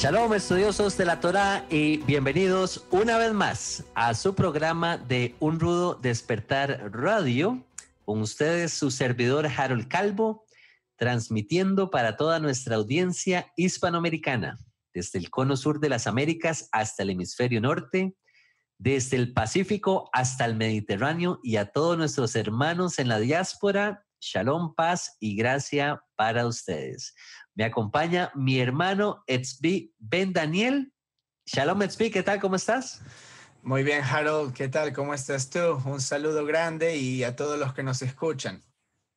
Shalom estudiosos de la Torah y bienvenidos una vez más a su programa de Un Rudo Despertar Radio. Con ustedes su servidor Harold Calvo, transmitiendo para toda nuestra audiencia hispanoamericana, desde el cono sur de las Américas hasta el hemisferio norte, desde el Pacífico hasta el Mediterráneo y a todos nuestros hermanos en la diáspora. Shalom, paz y gracia para ustedes. Me acompaña mi hermano Etzbi Ben Daniel. Shalom Etzbi, ¿qué tal? ¿Cómo estás? Muy bien, Harold, ¿qué tal? ¿Cómo estás tú? Un saludo grande y a todos los que nos escuchan.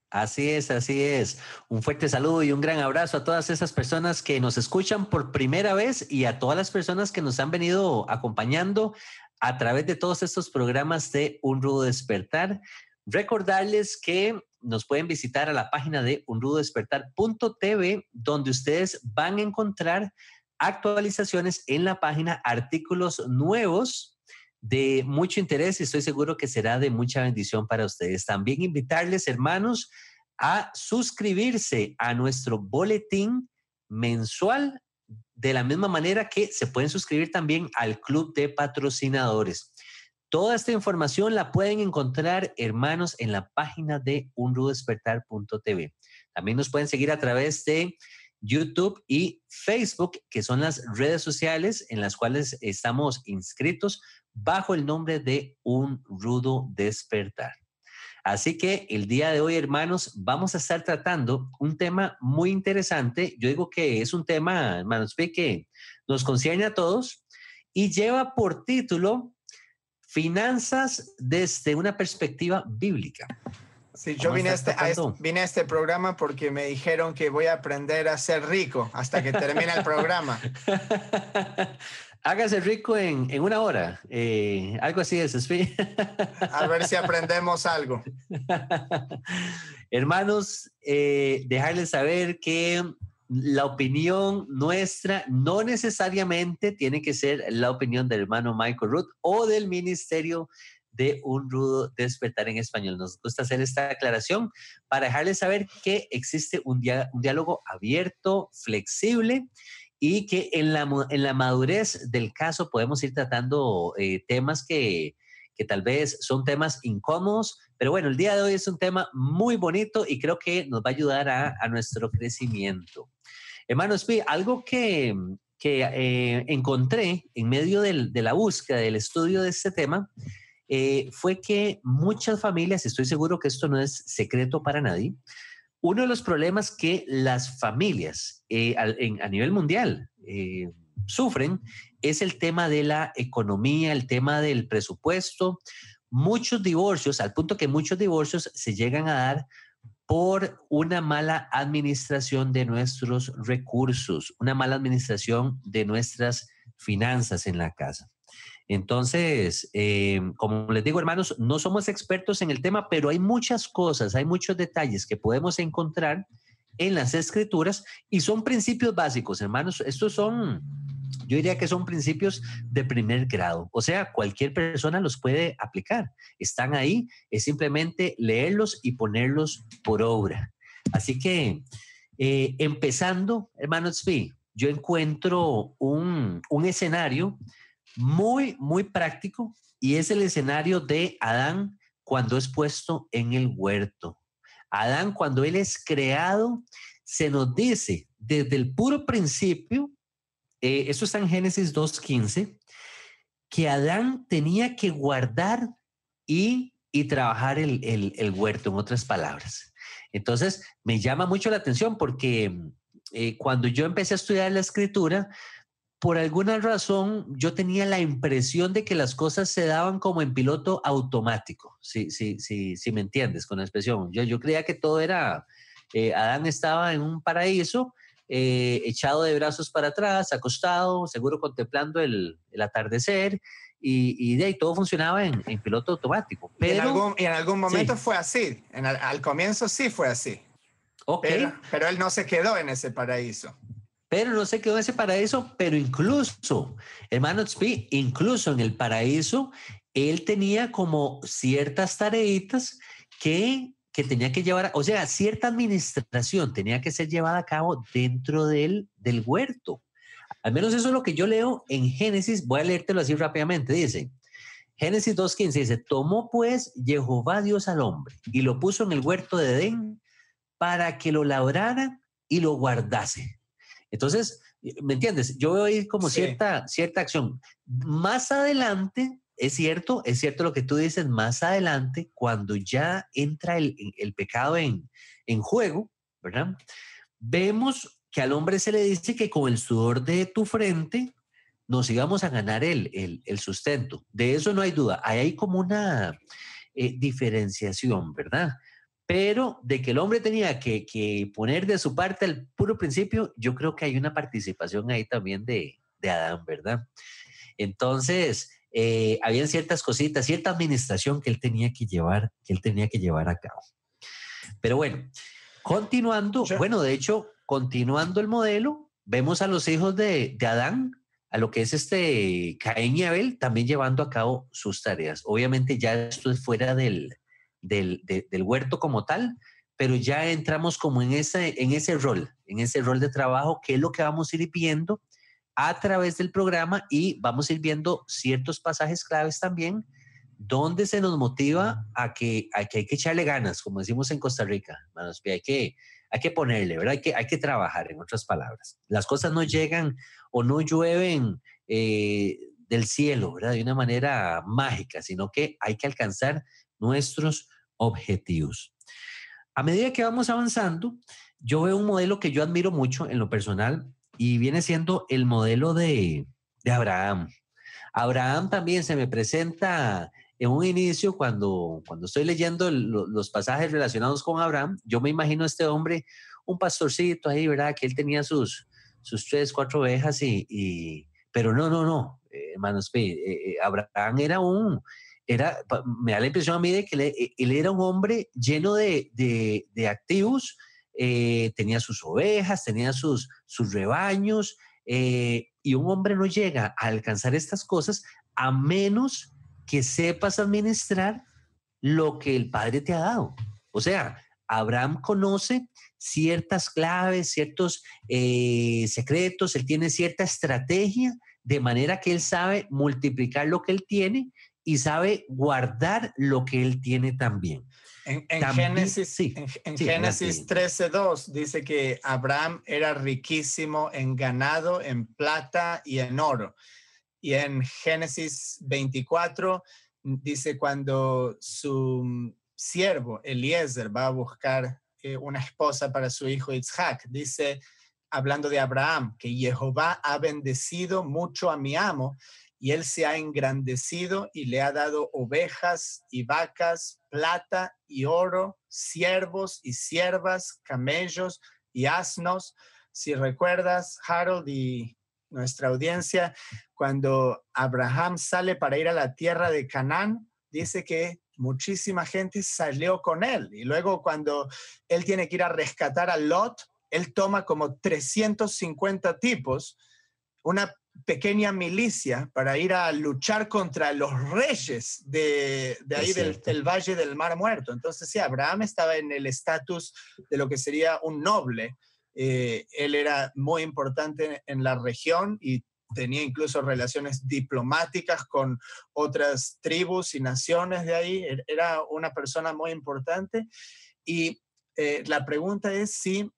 Así es, así es. Un fuerte saludo y un gran abrazo a todas esas personas que nos escuchan por primera vez y a todas las personas que nos han venido acompañando a través de todos estos programas de Un Rudo Despertar. Recordarles que nos pueden visitar a la página de unrudodespertar.tv, donde ustedes van a encontrar actualizaciones en la página, artículos nuevos de mucho interés y estoy seguro que será de mucha bendición para ustedes. También invitarles, hermanos, a suscribirse a nuestro boletín mensual de la misma manera que se pueden suscribir también al club de patrocinadores. Toda esta información la pueden encontrar, hermanos, en la página de unrudespertar.tv. También nos pueden seguir a través de YouTube y Facebook, que son las redes sociales en las cuales estamos inscritos bajo el nombre de Un Rudo Despertar. Así que el día de hoy, hermanos, vamos a estar tratando un tema muy interesante. Yo digo que es un tema, hermanos, que nos concierne a todos y lleva por título Finanzas desde una perspectiva bíblica. Sí, yo vine a, este, este, vine a, este, programa porque me dijeron que voy a aprender a ser rico hasta que termine el programa. Hágase rico en, en una hora, eh, algo así es, A ver si aprendemos algo. Hermanos, eh, dejarles saber que la opinión nuestra no necesariamente tiene que ser la opinión del hermano Michael Ruth o del Ministerio de un rudo despertar en español. Nos gusta hacer esta aclaración para dejarles saber que existe un, diálogo abierto, flexible y que en la, en la madurez del caso podemos ir tratando eh, temas que, que tal vez son temas incómodos, pero bueno, el día de hoy es un tema muy bonito y creo que nos va a ayudar a, a nuestro crecimiento. Hermano Spi, algo que, que eh, encontré en medio de la búsqueda, del estudio de este tema, eh, fue que muchas familias, estoy seguro que esto no es secreto para nadie, uno de los problemas que las familias eh, a, a, nivel mundial sufren es el tema de la economía, el tema del presupuesto. Muchos divorcios, al punto que muchos divorcios se llegan a dar por una mala administración de nuestros recursos, una mala administración de nuestras finanzas en la casa. Entonces, eh, como les digo, hermanos, no somos expertos en el tema, pero hay muchas cosas, hay muchos detalles que podemos encontrar en las escrituras y son principios básicos, hermanos. Estos son yo diría que son principios de primer grado, o sea, cualquier persona los puede aplicar. Están ahí, es simplemente leerlos y ponerlos por obra. Así que, eh, empezando, hermano Tzvi, yo encuentro un, un escenario muy, muy práctico y es el escenario de Adán cuando es puesto en el huerto. Adán, cuando él es creado, se nos dice desde el puro principio eh, eso está en Génesis 2.15, que Adán tenía que guardar y, y trabajar el, el, huerto, en otras palabras. Entonces, me llama mucho la atención porque eh, cuando yo empecé a estudiar la escritura, por alguna razón yo tenía la impresión de que las cosas se daban como en piloto automático, si, sí, sí, sí, me entiendes con la expresión. Yo, yo creía que todo era, eh, Adán estaba en un paraíso eh, echado de brazos para atrás, acostado, seguro contemplando el, el, atardecer, y, de ahí todo funcionaba en, piloto automático. Pero, y en algún, en algún momento fue así, al comienzo sí fue así. Pero, pero él no se quedó en ese paraíso. Pero no se quedó en ese paraíso, pero incluso, hermano Tzpi, incluso en el paraíso, él tenía como ciertas tareitas que, que tenía que llevar, o sea, cierta administración tenía que ser llevada a cabo dentro del, del huerto. Al menos eso es lo que yo leo en Génesis. Voy a leértelo así rápidamente. Dice, Génesis 2.15 dice, tomó pues Jehová Dios al hombre y lo puso en el huerto de Edén para que lo labrara y lo guardase. Entonces, ¿me entiendes? Yo veo ahí como cierta, cierta acción. Más adelante, es cierto, es cierto lo que tú dices, más adelante, cuando ya entra el, el pecado en, en juego, ¿verdad? Vemos que al hombre se le dice que con el sudor de tu frente nos íbamos a ganar el, el, el sustento. De eso no hay duda. Ahí hay como una eh, diferenciación, ¿verdad? Pero de que el hombre tenía que, poner de su parte al puro principio, yo creo que hay una participación ahí también de, Adán, ¿verdad? Entonces, eh, habían ciertas cositas, cierta administración que él tenía que llevar, que él tenía que llevar a cabo. Pero bueno, continuando, bueno, de hecho, continuando el modelo, vemos a los hijos de, de Adán, a lo que es este Caín y Abel, también llevando a cabo sus tareas. Obviamente ya esto es fuera del, del, huerto como tal, pero ya entramos como en ese, en ese rol, en ese rol de trabajo, que es lo que vamos a ir viendo a través del programa y vamos a ir viendo ciertos pasajes claves también, donde se nos motiva a que, hay que echarle ganas, como decimos en Costa Rica, manos, hay que, hay que ponerle, ¿verdad? Hay que, hay que trabajar, en otras palabras. Las cosas no llegan o no llueven eh, del cielo, ¿verdad? De una manera mágica, sino que hay que alcanzar nuestros objetivos. A medida que vamos avanzando, yo veo un modelo que yo admiro mucho en lo personal y viene siendo el modelo de, Abraham. Abraham también se me presenta en un inicio, cuando, cuando estoy leyendo los pasajes relacionados con Abraham, yo me imagino a este hombre, un pastorcito ahí, ¿verdad? Que él tenía sus, sus tres, cuatro ovejas y, pero no, no, no, hermanos, eh, eh, Abraham era un, era, me da la impresión a mí de que él, era un hombre lleno de, activos, eh, tenía sus ovejas, tenía sus, sus rebaños, eh, y un hombre no llega a alcanzar estas cosas a menos que sepas administrar lo que el Padre te ha dado. O sea, Abraham conoce ciertas claves, ciertos eh, secretos, él tiene cierta estrategia, de manera que él sabe multiplicar lo que él tiene y sabe guardar lo que él tiene también. En, Génesis, en, Génesis 13.2 dice que Abraham era riquísimo en ganado, en plata y en oro. Y en Génesis 24 dice cuando su siervo Eliezer va a buscar eh, una esposa para su hijo Isaac, dice, hablando de Abraham, que Jehová ha bendecido mucho a mi amo y él se ha engrandecido y le ha dado ovejas y vacas, plata y oro, siervos y siervas, camellos y asnos. Si recuerdas, Harold y nuestra audiencia, cuando Abraham sale para ir a la tierra de Canaán, dice que muchísima gente salió con él. Y luego cuando él tiene que ir a rescatar a Lot, él toma como 350 tipos, una pequeña milicia para ir a luchar contra los reyes de, ahí del, Valle del Mar Muerto. Entonces, sí, Abraham estaba en el estatus de lo que sería un noble. Eh, él era muy importante en la región y tenía incluso relaciones diplomáticas con otras tribus y naciones de ahí. Er, era una persona muy importante. Y eh, la pregunta es si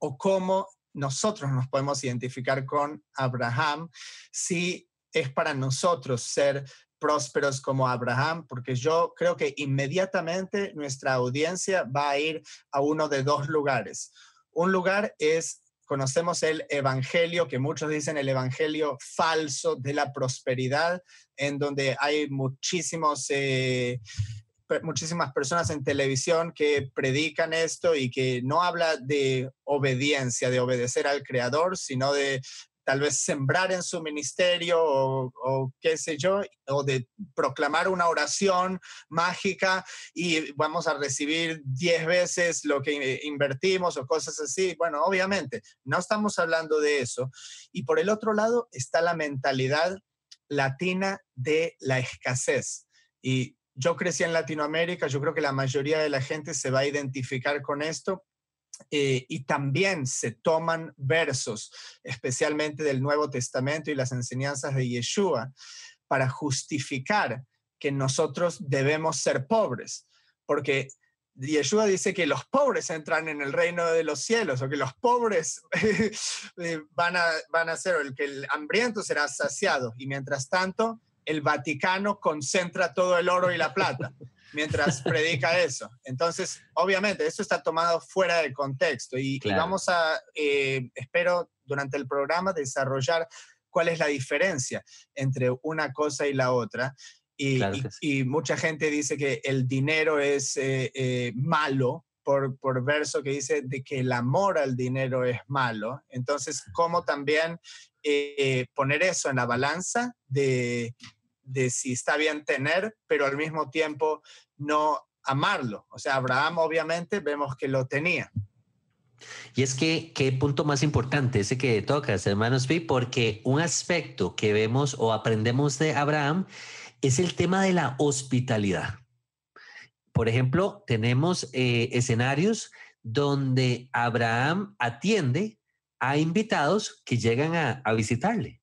o cómo nosotros nos podemos identificar con Abraham si es para nosotros ser prósperos como Abraham, porque yo creo que inmediatamente nuestra audiencia va a ir a uno de dos lugares. Un lugar es, conocemos el Evangelio, que muchos dicen el Evangelio falso de la prosperidad, en donde hay muchísimos... Eh, muchísimas personas en televisión que predican esto y que no habla de obediencia, de obedecer al Creador, sino de tal vez sembrar en su ministerio o, qué sé yo, o de proclamar una oración mágica y vamos a recibir 10 veces lo que invertimos o cosas así. Bueno, obviamente, no estamos hablando de eso. Y por el otro lado está la mentalidad latina de la escasez. Y yo crecí en Latinoamérica, yo creo que la mayoría de la gente se va a identificar con esto eh, y también se toman versos, especialmente del Nuevo Testamento y las enseñanzas de Yeshua, para justificar que nosotros debemos ser pobres, porque Yeshua dice que los pobres entran en el reino de los cielos, o que los pobres eh, van, a, van a ser, el que el hambriento será saciado, y mientras tanto el Vaticano concentra todo el oro y la plata mientras predica eso. Entonces, obviamente, eso está tomado fuera de contexto y, vamos a, eh, espero, durante el programa desarrollar cuál es la diferencia entre una cosa y la otra. Y, y, mucha gente dice que el dinero es eh, eh, malo por, por, verso que dice de que el amor al dinero es malo. Entonces, ¿cómo también poner eso en la balanza de, de si está bien tener, pero al mismo tiempo no amarlo. O sea, Abraham obviamente vemos que lo tenía. Y es que, qué punto más importante ese que tocas, hermanos B, porque un aspecto que vemos o aprendemos de Abraham es el tema de la hospitalidad. Por ejemplo, tenemos eh, escenarios donde Abraham atiende a invitados que llegan a visitarle.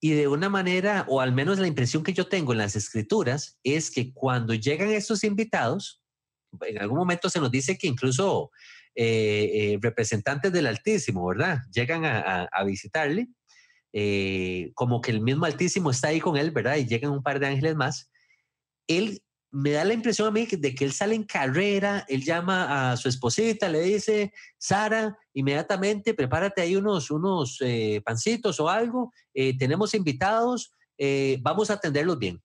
Y de una manera, o al menos la impresión que yo tengo en las escrituras, es que cuando llegan estos invitados, en algún momento se nos dice que incluso eh, eh, representantes del Altísimo, ¿verdad? Llegan a, visitarle, eh, como que el mismo Altísimo está ahí con él, ¿verdad? Y llegan un par de ángeles más. Él me da la impresión a mí de que él sale en carrera, él llama a su esposita, le dice, Sara, inmediatamente prepárate ahí unos, unos eh, pancitos o algo, eh, tenemos invitados, eh, vamos a atenderlos bien.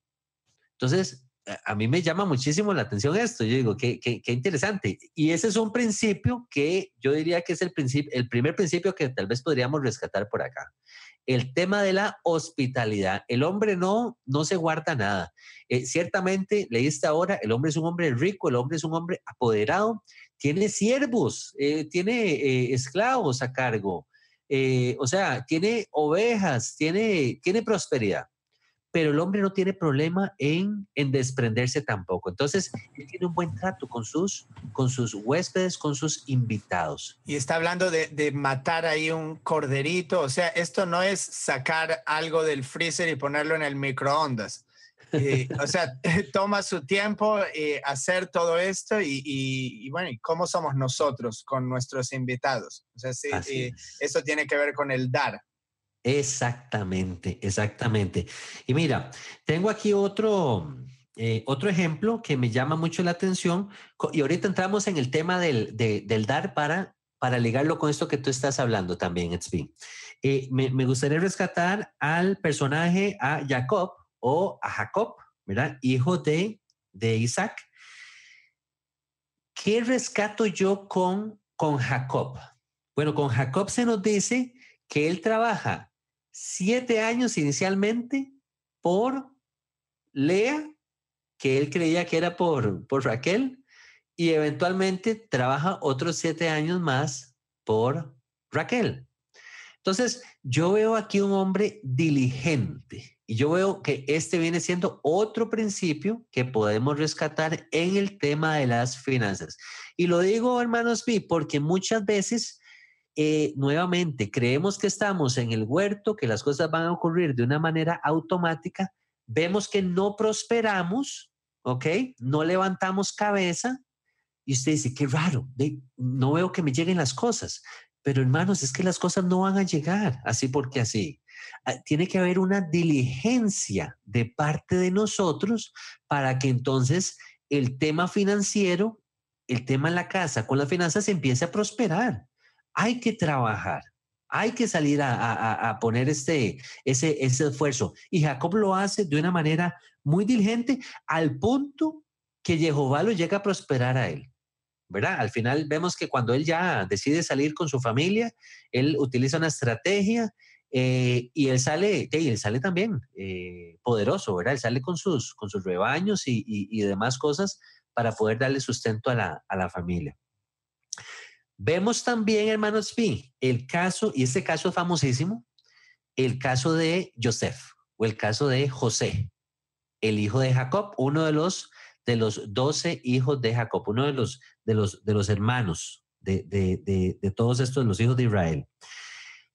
Entonces, a mí me llama muchísimo la atención esto, yo digo, qué, qué, qué interesante. Y ese es un principio que yo diría que es el, principio, el primer principio que tal vez podríamos rescatar por acá el tema de la hospitalidad. El hombre no, no se guarda nada. Eh, ciertamente, leíste ahora, el hombre es un hombre rico, el hombre es un hombre apoderado, tiene siervos, eh, tiene eh, esclavos a cargo, o sea, tiene ovejas, tiene, tiene prosperidad pero el hombre no tiene problema en, en, desprenderse tampoco. Entonces, él tiene un buen trato con sus, con sus huéspedes, con sus invitados. Y está hablando de, de, matar ahí un corderito, o sea, esto no es sacar algo del freezer y ponerlo en el microondas. o sea, toma su tiempo eh, hacer todo esto y, y, bueno, ¿y cómo somos nosotros con nuestros invitados? O sea, sí, eh, eso tiene que ver con el dar. Exactamente, exactamente. Y mira, tengo aquí otro, eh, otro ejemplo que me llama mucho la atención y ahorita entramos en el tema del, del dar para, para ligarlo con esto que tú estás hablando también, Etsby. Eh, me, me, gustaría rescatar al personaje, a Jacob o a Jacob, ¿verdad? Hijo de, de Isaac. ¿Qué rescato yo con, con Jacob? Bueno, con Jacob se nos dice que él trabaja siete años inicialmente por Lea, que él creía que era por, por Raquel, y eventualmente trabaja otros siete años más por Raquel. Entonces, yo veo aquí un hombre diligente y yo veo que este viene siendo otro principio que podemos rescatar en el tema de las finanzas. Y lo digo, hermanos, porque muchas veces eh, nuevamente creemos que estamos en el huerto, que las cosas van a ocurrir de una manera automática, vemos que no prosperamos, ¿ok? No levantamos cabeza y usted dice, qué raro, no veo que me lleguen las cosas. Pero hermanos, es que las cosas no van a llegar así porque así. Ah, tiene que haber una diligencia de parte de nosotros para que entonces el tema financiero, el tema en la casa con las finanzas empiece a prosperar hay que trabajar, hay que salir a, poner este, ese, esfuerzo. Y Jacob lo hace de una manera muy diligente al punto que Jehová lo llega a prosperar a él. ¿verdad? Al final vemos que cuando él ya decide salir con su familia, él utiliza una estrategia Eh, y él sale, y él sale también eh, poderoso, ¿verdad? Él sale con sus, rebaños y, demás cosas para poder darle sustento a la familia. Vemos también, hermanos P, el caso, y este caso es famosísimo, el caso de Joseph o el caso de José, el hijo de Jacob, uno de los de los doce hijos de Jacob, uno de los, de los, de los hermanos de, de, de, todos estos, los hijos de Israel.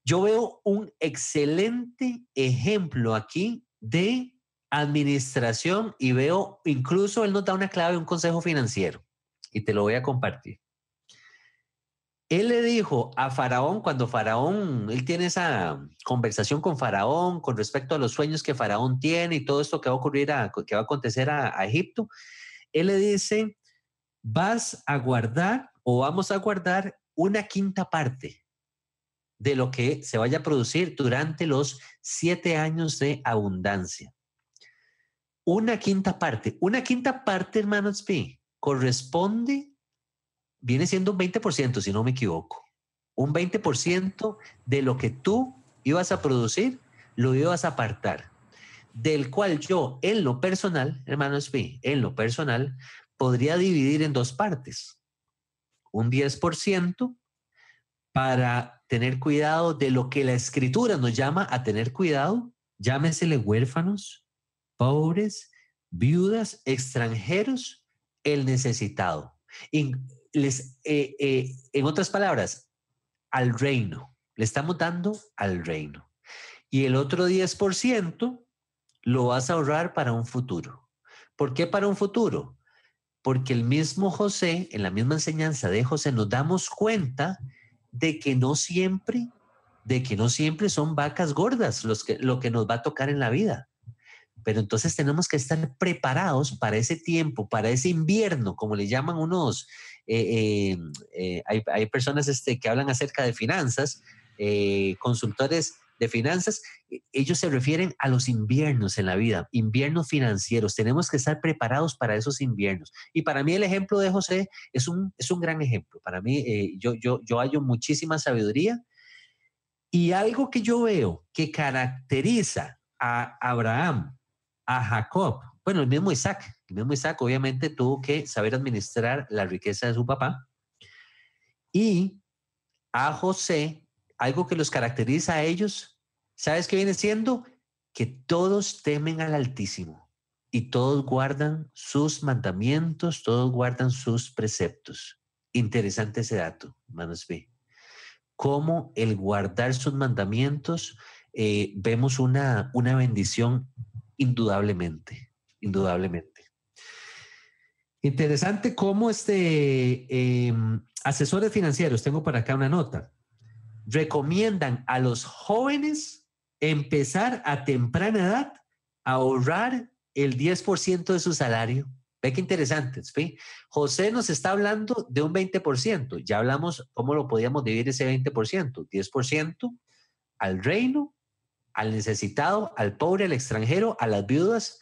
Yo veo un excelente ejemplo aquí de administración y veo, incluso él nos da una clave, un consejo financiero, y te lo voy a compartir. Él le dijo a Faraón, cuando Faraón, él tiene esa conversación con Faraón con respecto a los sueños que Faraón tiene y todo esto que va a ocurrir, que va a acontecer a, a Egipto, él le dice, vas a guardar o vamos a guardar una quinta parte de lo que se vaya a producir durante los siete años de abundancia. Una quinta parte. Una quinta parte, hermanos P, corresponde, viene siendo un 20%, si no me equivoco. Un 20% de lo que tú ibas a producir, lo ibas a apartar. Del cual yo, en lo personal, hermanos P, en lo personal, podría dividir en dos partes un 10% para tener cuidado de lo que la escritura nos llama a tener cuidado, llámesele huérfanos, pobres, viudas, extranjeros, el necesitado. Les, eh, eh, en otras palabras, al reino. Le estamos dando al reino. Y el otro 10% lo vas a ahorrar para un futuro. ¿Por qué para un futuro? porque el mismo José, en la misma enseñanza de José, nos damos cuenta de que no siempre, de que no siempre son vacas gordas los que, lo que nos va a tocar en la vida. Pero entonces tenemos que estar preparados para ese tiempo, para ese invierno, como le llaman unos, eh, eh, eh, hay, personas este, que hablan acerca de finanzas, consultores de finanzas, e, ellos se refieren a los inviernos en la vida, inviernos financieros. Tenemos que estar preparados para esos inviernos. Y para mí el ejemplo de José es un, es un gran ejemplo. Para mí eh, yo, yo, yo hallo muchísima sabiduría. Y algo que yo veo que caracteriza a Abraham, a Jacob, bueno, el mismo Isaac, el mismo Isaac obviamente tuvo que saber administrar la riqueza de su papá. Y a José algo que los caracteriza a ellos, ¿sabes qué viene siendo? Que todos temen al Altísimo y todos guardan sus mandamientos, todos guardan sus preceptos. Interesante ese dato, hermanos B. Cómo el guardar sus mandamientos, eh, vemos una, una bendición indudablemente, indudablemente. Interesante cómo este em, asesores financieros, tengo por acá una nota, recomiendan a los jóvenes empezar a temprana edad a ahorrar el 10% de su salario. Ve qué interesante. ¿sí? José nos está hablando de un 20%. Ya hablamos cómo lo podíamos dividir ese 20%. 10% al reino, al necesitado, al pobre, al extranjero, a las viudas,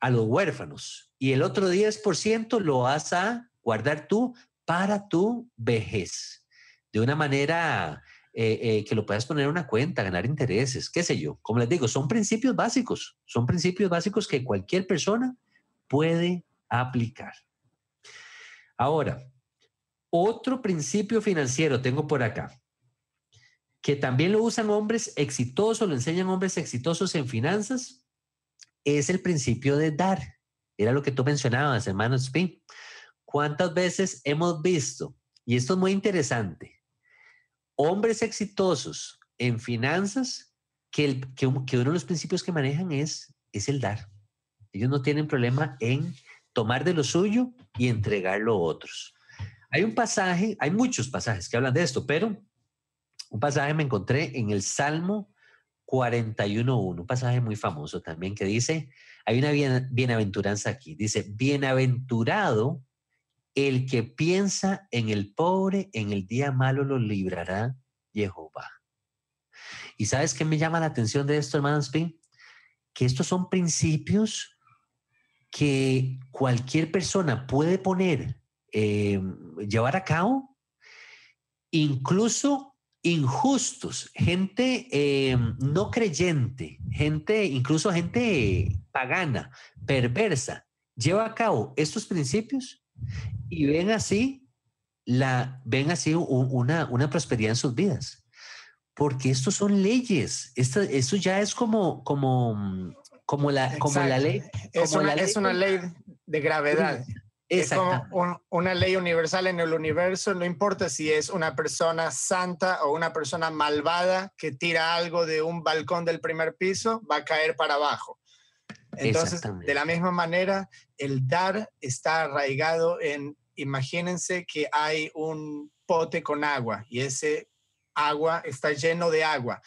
a los huérfanos. Y el otro 10% lo vas a guardar tú para tu vejez. De una manera eh, eh, que lo puedas poner en una cuenta, ganar intereses, qué sé yo. Como les digo, son principios básicos, son principios básicos que cualquier persona puede aplicar. Ahora, otro principio financiero tengo por acá, que también lo usan hombres exitosos, lo enseñan hombres exitosos en finanzas, es el principio de dar. Era lo que tú mencionabas, hermano Spin. ¿Cuántas veces hemos visto? Y esto es muy interesante hombres exitosos en finanzas que, el, que, uno de los principios que manejan es, es el dar. Ellos no tienen problema en tomar de lo suyo y entregarlo a otros. Hay un pasaje, hay muchos pasajes que hablan de esto, pero un pasaje me encontré en el Salmo 41.1, un pasaje muy famoso también que dice, hay una bienaventuranza aquí, dice, bienaventurado el que piensa en el pobre en el día malo lo librará Jehová. ¿Y sabes qué me llama la atención de esto, hermanos? Que estos son principios que cualquier persona puede poner, eh, llevar a cabo, incluso, injustos, gente eh, no creyente, gente, incluso gente pagana, perversa, lleva a cabo estos principios y ven así, la, ven así una, una prosperidad en sus vidas. Porque estos son leyes. Esto, ya es como, como, como, la, como la ley. Es, una, es una ley de gravedad. Es como una ley universal en el universo, no importa si es una persona santa o una persona malvada que tira algo de un balcón del primer piso, va a caer para abajo. Entonces, de la misma manera, el dar está arraigado en, imagínense que hay un pote con agua y ese agua está lleno de agua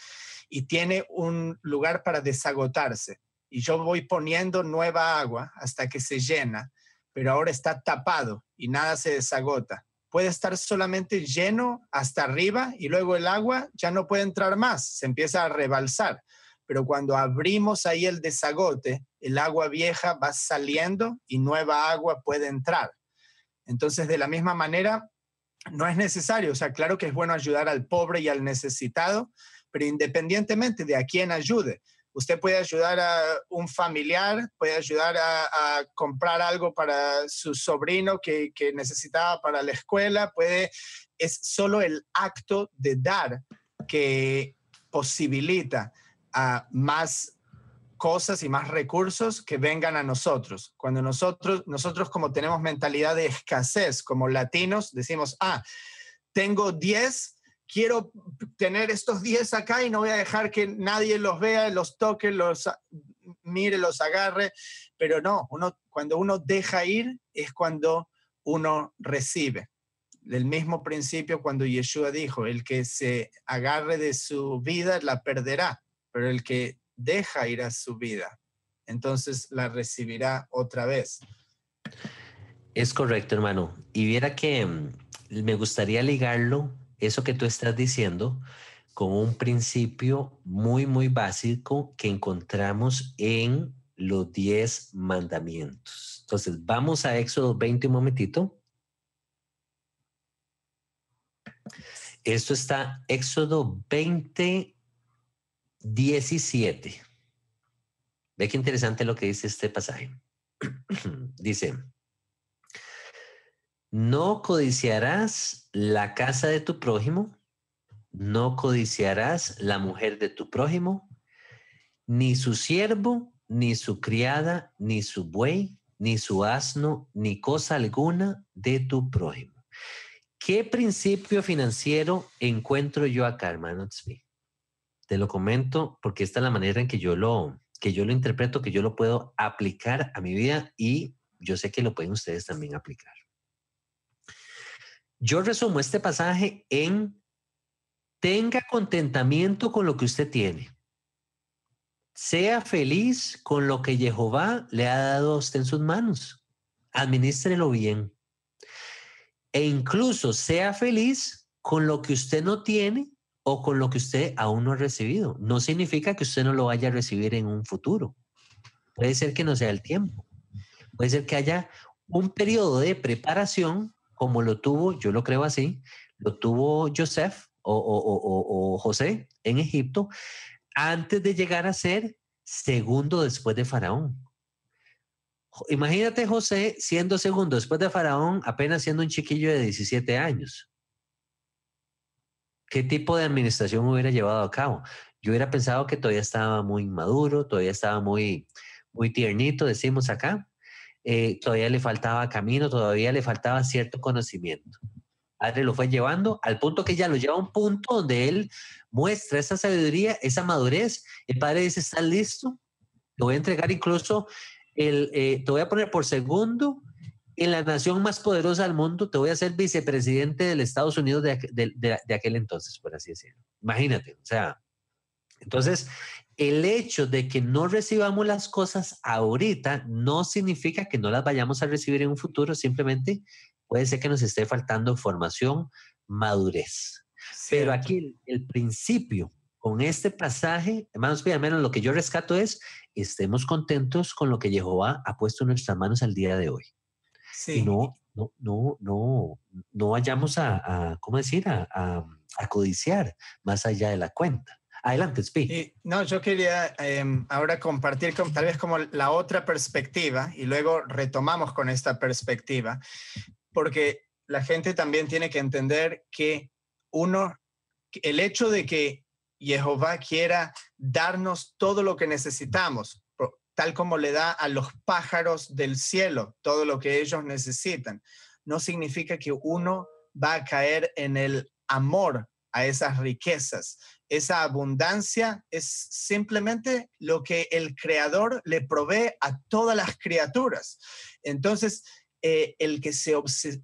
y tiene un lugar para desagotarse. Y yo voy poniendo nueva agua hasta que se llena pero ahora está tapado y nada se desagota. Puede estar solamente lleno hasta arriba y luego el agua ya no puede entrar más, se empieza a rebalsar. Pero cuando abrimos ahí el desagote, el agua vieja va saliendo y nueva agua puede entrar. Entonces, de la misma manera, no es necesario, o sea, claro que es bueno ayudar al pobre y al necesitado, pero independientemente de a quién ayude, Usted puede ayudar a un familiar, puede ayudar a, comprar algo para su sobrino que, necesitaba para la escuela, puede, es solo el acto de dar que posibilita a más cosas y más recursos que vengan a nosotros. Cuando nosotros, nosotros como tenemos mentalidad de escasez como latinos, decimos, ah, tengo 10, quiero tener estos 10 acá y no voy a dejar que nadie los vea, los toque, los mire, los agarre, pero no, uno, cuando uno deja ir es cuando uno recibe. El mismo principio cuando Yeshua dijo, el que se agarre de su vida la perderá, pero el que deja ir a su vida, entonces la recibirá otra vez. Es correcto, hermano. Y viera que mm, me gustaría ligarlo eso que tú estás diciendo con un principio muy, muy básico que encontramos en los 10 mandamientos. Entonces, vamos a Éxodo 20 un momentito. Esto está Éxodo 20, 17. Ve qué interesante lo que dice este pasaje. dice, no codiciarás la casa de tu prójimo, no codiciarás la mujer de tu prójimo, ni su siervo, ni su criada, ni su buey, ni su asno, ni cosa alguna de tu prójimo. ¿Qué principio financiero encuentro yo acá, hermano Te lo comento porque esta es la manera en que yo lo, que yo lo interpreto, que yo lo puedo aplicar a mi vida y yo sé que lo pueden ustedes también aplicar. Yo resumo este pasaje en tenga contentamiento con lo que usted tiene. Sea feliz con lo que Jehová le ha dado a usted en sus manos. Administrelo bien. E incluso sea feliz con lo que usted no tiene o con lo que usted aún no ha recibido. No significa que usted no lo vaya a recibir en un futuro. Puede ser que no sea el tiempo. Puede ser que haya un periodo de preparación como lo tuvo, yo lo creo así, lo tuvo Joseph o, José en Egipto antes de llegar a ser segundo después de Faraón. Imagínate José siendo segundo después de Faraón, apenas siendo un chiquillo de 17 años. ¿Qué tipo de administración hubiera llevado a cabo? Yo hubiera pensado que todavía estaba muy maduro, todavía estaba muy, muy tiernito, decimos acá, eh, todavía le faltaba camino, todavía le faltaba cierto conocimiento. Padre lo fue llevando al punto que ya lo lleva a un punto donde él muestra esa sabiduría, esa madurez. El padre dice, ¿estás listo? Te voy a entregar incluso, el, eh, te voy a poner por segundo en la nación más poderosa del mundo, te voy a ser vicepresidente del Estados Unidos de, de aquel entonces, por así decirlo. Imagínate, o sea, entonces, el hecho de que no recibamos las cosas ahorita no significa que no las vayamos a recibir en un futuro, simplemente puede ser que nos esté faltando formación, madurez. Pero aquí el, principio con este pasaje, hermanos, al menos lo que yo rescato es, estemos contentos con lo que Jehová ha puesto en nuestras manos al día de hoy. Sí. Y no, no, no, no, no vayamos a, ¿cómo decir? A, a codiciar más allá de la cuenta. Adelante, Spi. no, yo quería em, ahora compartir con, tal vez como la otra perspectiva y luego retomamos con esta perspectiva, porque la gente también tiene que entender que uno, el hecho de que Jehová quiera darnos todo lo que necesitamos, tal como le da a los pájaros del cielo todo lo que ellos necesitan, no significa que uno va a caer en el amor a esas riquezas. Esa abundancia es simplemente lo que el creador le provee a todas las criaturas. Entonces, eh, el que se,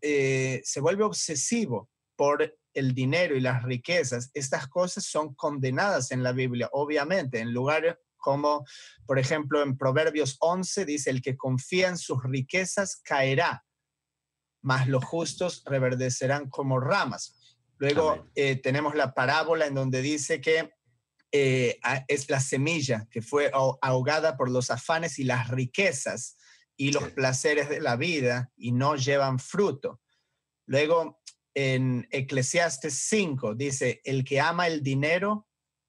eh, se vuelve obsesivo por el dinero y las riquezas, estas cosas son condenadas en la Biblia, obviamente, en lugares como, por ejemplo, en Proverbios 11 dice, el que confía en sus riquezas caerá, mas los justos reverdecerán como ramas. Luego eh, tenemos la parábola en donde dice que eh, es la semilla que fue ahogada por los afanes y las riquezas y los placeres de la vida y no llevan fruto. Luego en Eclesiastes 5 dice, el que ama el dinero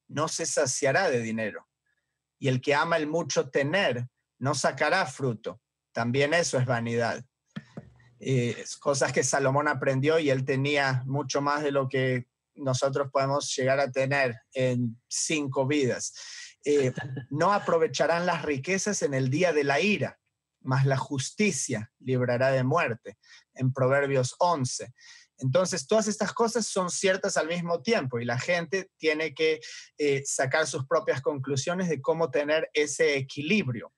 no se saciará de dinero y el que ama el mucho tener no sacará fruto. También eso es vanidad. Eh, cosas que Salomón aprendió y él tenía mucho más de lo que nosotros podemos llegar a tener en cinco vidas. Eh, no aprovecharán las riquezas en el día de la ira, mas la justicia librará de muerte, en Proverbios 11. Entonces, todas estas cosas son ciertas al mismo tiempo y la gente tiene que eh, sacar sus propias conclusiones de cómo tener ese equilibrio.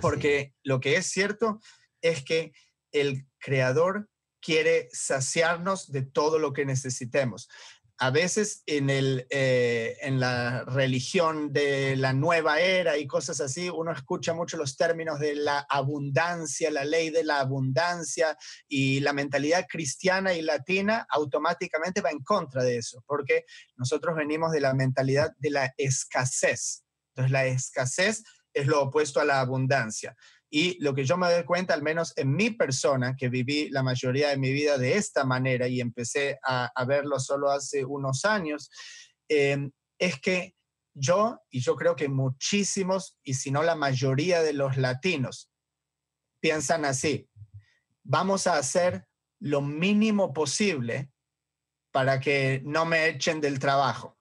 Porque lo que es cierto es que el creador quiere saciarnos de todo lo que necesitemos. A veces en, el, eh, en la religión de la nueva era y cosas así, uno escucha mucho los términos de la abundancia, la ley de la abundancia y la mentalidad cristiana y latina automáticamente va en contra de eso, porque nosotros venimos de la mentalidad de la escasez. Entonces la escasez es lo opuesto a la abundancia. Y lo que yo me doy cuenta, al menos en mi persona, que viví la mayoría de mi vida de esta manera y empecé a, verlo solo hace unos años, em, es que yo, y yo creo que muchísimos, y si no la mayoría de los latinos, piensan así, vamos a hacer lo mínimo posible para que no me echen del trabajo.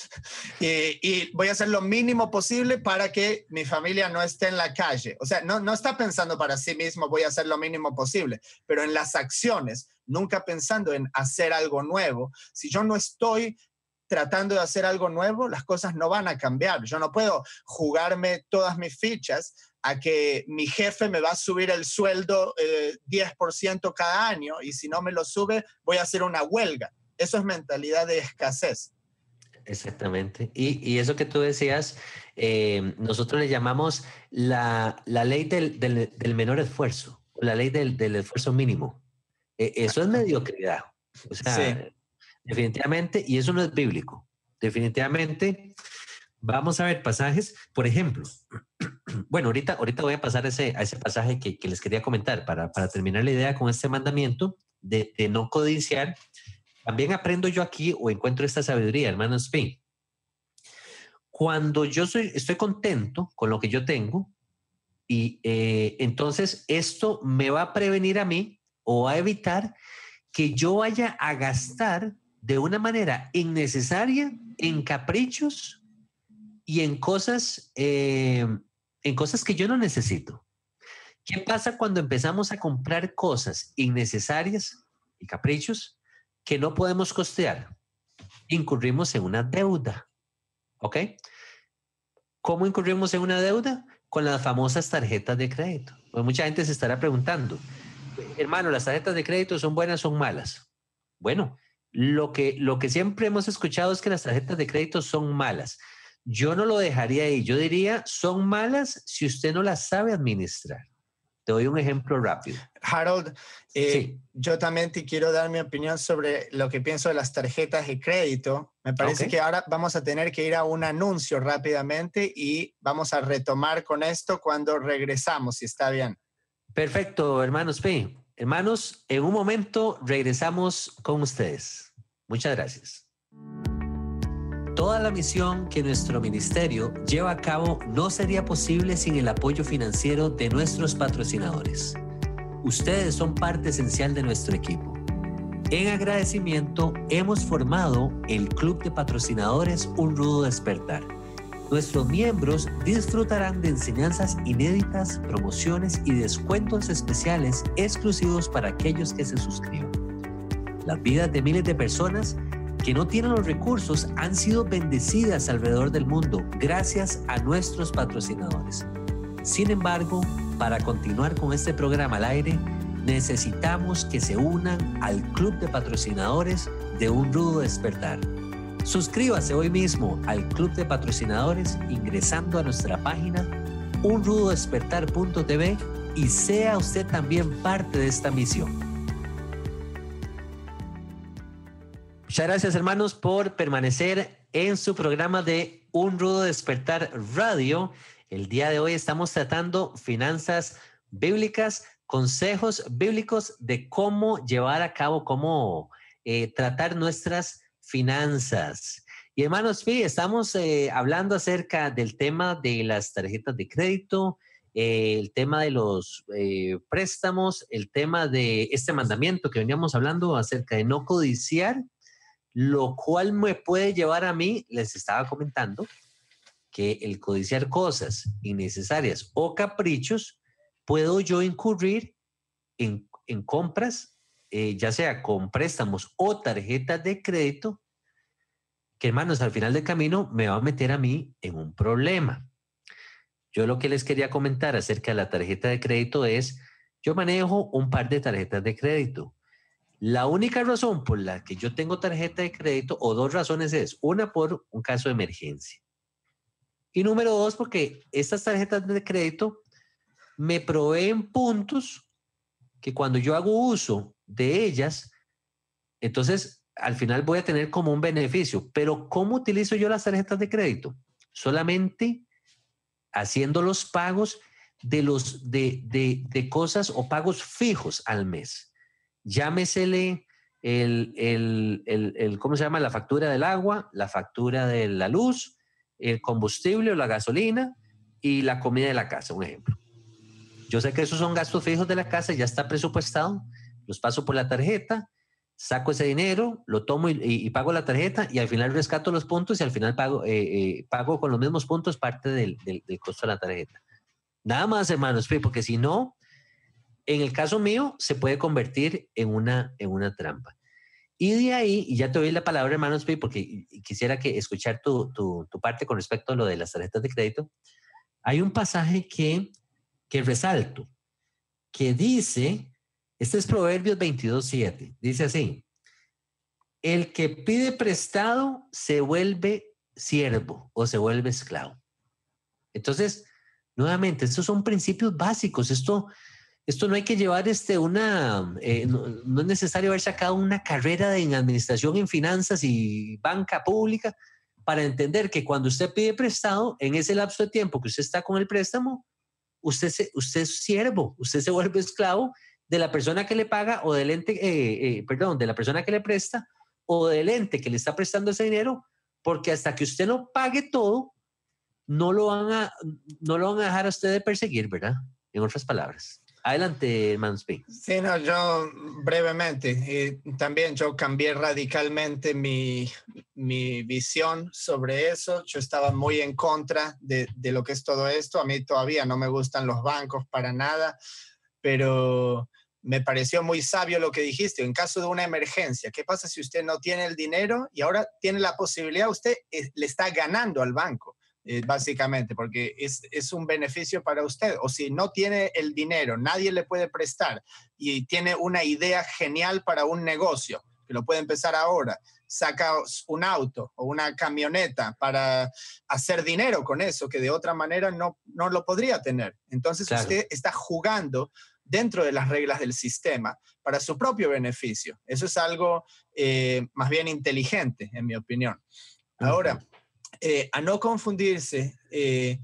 y, voy a hacer lo mínimo posible para que mi familia no esté en la calle. O sea, no, no está pensando para sí mismo, voy a hacer lo mínimo posible, pero en las acciones, nunca pensando en hacer algo nuevo. Si yo no estoy tratando de hacer algo nuevo, las cosas no van a cambiar. Yo no puedo jugarme todas mis fichas a que mi jefe me va a subir el sueldo 10% eh, cada año y si no me lo sube, voy a hacer una huelga. Eso es mentalidad de escasez. Exactamente. Y, eso que tú decías, eh, nosotros le llamamos la, ley del, menor esfuerzo, la ley del, esfuerzo mínimo. E, eso es mediocridad. O sea, definitivamente, y eso no es bíblico. Definitivamente, vamos a ver pasajes, por ejemplo, bueno, ahorita, ahorita voy a pasar ese, a ese pasaje que, les quería comentar para, terminar la idea con este mandamiento de, de no codiciar también aprendo yo aquí o encuentro esta sabiduría, hermano Spin. Cuando yo soy, estoy contento con lo que yo tengo, y eh, entonces esto me va a prevenir a mí o a evitar que yo vaya a gastar de una manera innecesaria en caprichos y en cosas, eh, en cosas que yo no necesito. ¿Qué pasa cuando empezamos a comprar cosas innecesarias y caprichos? Que no podemos costear, incurrimos en una deuda. ¿Ok? ¿Cómo incurrimos en una deuda? Con las famosas tarjetas de crédito. Pues mucha gente se estará preguntando, hermano, ¿las tarjetas de crédito son buenas o son malas? Bueno, lo que, lo que siempre hemos escuchado es que las tarjetas de crédito son malas. Yo no lo dejaría ahí. Yo diría, son malas si usted no las sabe administrar. Te doy un ejemplo rápido. Harold, eh, yo también te quiero dar mi opinión sobre lo que pienso de las tarjetas de crédito. Me parece que ahora vamos a tener que ir a un anuncio rápidamente y vamos a retomar con esto cuando regresamos, si está bien. Perfecto, hermanos P. Hermanos, en un momento regresamos con ustedes. Muchas gracias. Toda la misión que nuestro ministerio lleva a cabo no sería posible sin el apoyo financiero de nuestros patrocinadores. Ustedes son parte esencial de nuestro equipo. En agradecimiento hemos formado el Club de Patrocinadores Un Rudo Despertar. Nuestros miembros disfrutarán de enseñanzas inéditas, promociones y descuentos especiales exclusivos para aquellos que se suscriban. Las vidas de miles de personas que no tienen los recursos han sido bendecidas alrededor del mundo gracias a nuestros patrocinadores. Sin embargo, para continuar con este programa al aire, necesitamos que se unan al club de patrocinadores de Un Rudo Despertar. Suscríbase hoy mismo al club de patrocinadores ingresando a nuestra página unrudodespertar.tv y sea usted también parte de esta misión. Muchas gracias hermanos por permanecer en su programa de Un Rudo Despertar Radio. El día de hoy estamos tratando finanzas bíblicas, consejos bíblicos de cómo llevar a cabo, cómo eh, tratar nuestras finanzas. Y hermanos, sí, estamos eh, hablando acerca del tema de las tarjetas de crédito, eh, el tema de los préstamos, el tema de este mandamiento que veníamos hablando acerca de no codiciar lo cual me puede llevar a mí, les estaba comentando, que el codiciar cosas innecesarias o caprichos, puedo yo incurrir en, compras, eh, ya sea con préstamos o tarjetas de crédito, que hermanos, al final del camino me va a meter a mí en un problema. Yo lo que les quería comentar acerca de la tarjeta de crédito es, yo manejo un par de tarjetas de crédito. La única razón por la que yo tengo tarjeta de crédito, o dos razones es, una por un caso de emergencia. Y número dos, porque estas tarjetas de crédito me proveen puntos que cuando yo hago uso de ellas, entonces al final voy a tener como un beneficio. Pero ¿cómo utilizo yo las tarjetas de crédito? Solamente haciendo los pagos de, los, de, de, de cosas o pagos fijos al mes llámesele el, el, el, ¿cómo se llama? La factura del agua, la factura de la luz, el combustible o la gasolina y la comida de la casa, un ejemplo. Yo sé que esos son gastos fijos de la casa, ya está presupuestado, los paso por la tarjeta, saco ese dinero, lo tomo y, pago la tarjeta y al final rescato los puntos y al final pago, eh, eh, pago con los mismos puntos parte del, del, costo de la tarjeta. Nada más, hermanos, porque si no, en el caso mío, se puede convertir en una, en una trampa. Y de ahí, y ya te doy la palabra, hermanos, porque quisiera que escuchar tu, tu, parte con respecto a lo de las tarjetas de crédito. Hay un pasaje que, que resalto, que dice, este es Proverbios 22, 7, dice así, el que pide prestado se vuelve siervo o se vuelve esclavo. Entonces, nuevamente, estos son principios básicos. Esto, esto no hay que llevar este, una, eh, no, es necesario haber sacado una carrera en administración en finanzas y banca pública para entender que cuando usted pide prestado, en ese lapso de tiempo que usted está con el préstamo, usted, se, usted es siervo, usted se vuelve esclavo de la persona que le paga o del ente, eh, eh, perdón, de la persona que le presta o del ente que le está prestando ese dinero, porque hasta que usted no pague todo, no lo van a, no lo van a dejar a usted de perseguir, ¿verdad? En otras palabras. Adelante, Mansby. Sí, no, yo brevemente, y también yo cambié radicalmente mi, mi, visión sobre eso. Yo estaba muy en contra de, de, lo que es todo esto. A mí todavía no me gustan los bancos para nada, pero me pareció muy sabio lo que dijiste. En caso de una emergencia, ¿qué pasa si usted no tiene el dinero y ahora tiene la posibilidad, usted eh, le está ganando al banco? Eh, básicamente, porque es, es, un beneficio para usted. O si no tiene el dinero, nadie le puede prestar y tiene una idea genial para un negocio, que lo puede empezar ahora, saca un auto o una camioneta para hacer dinero con eso, que de otra manera no, no lo podría tener. Entonces usted está jugando dentro de las reglas del sistema para su propio beneficio. Eso es algo eh, más bien inteligente, en mi opinión. Ahora, eh, a no confundirse, eh,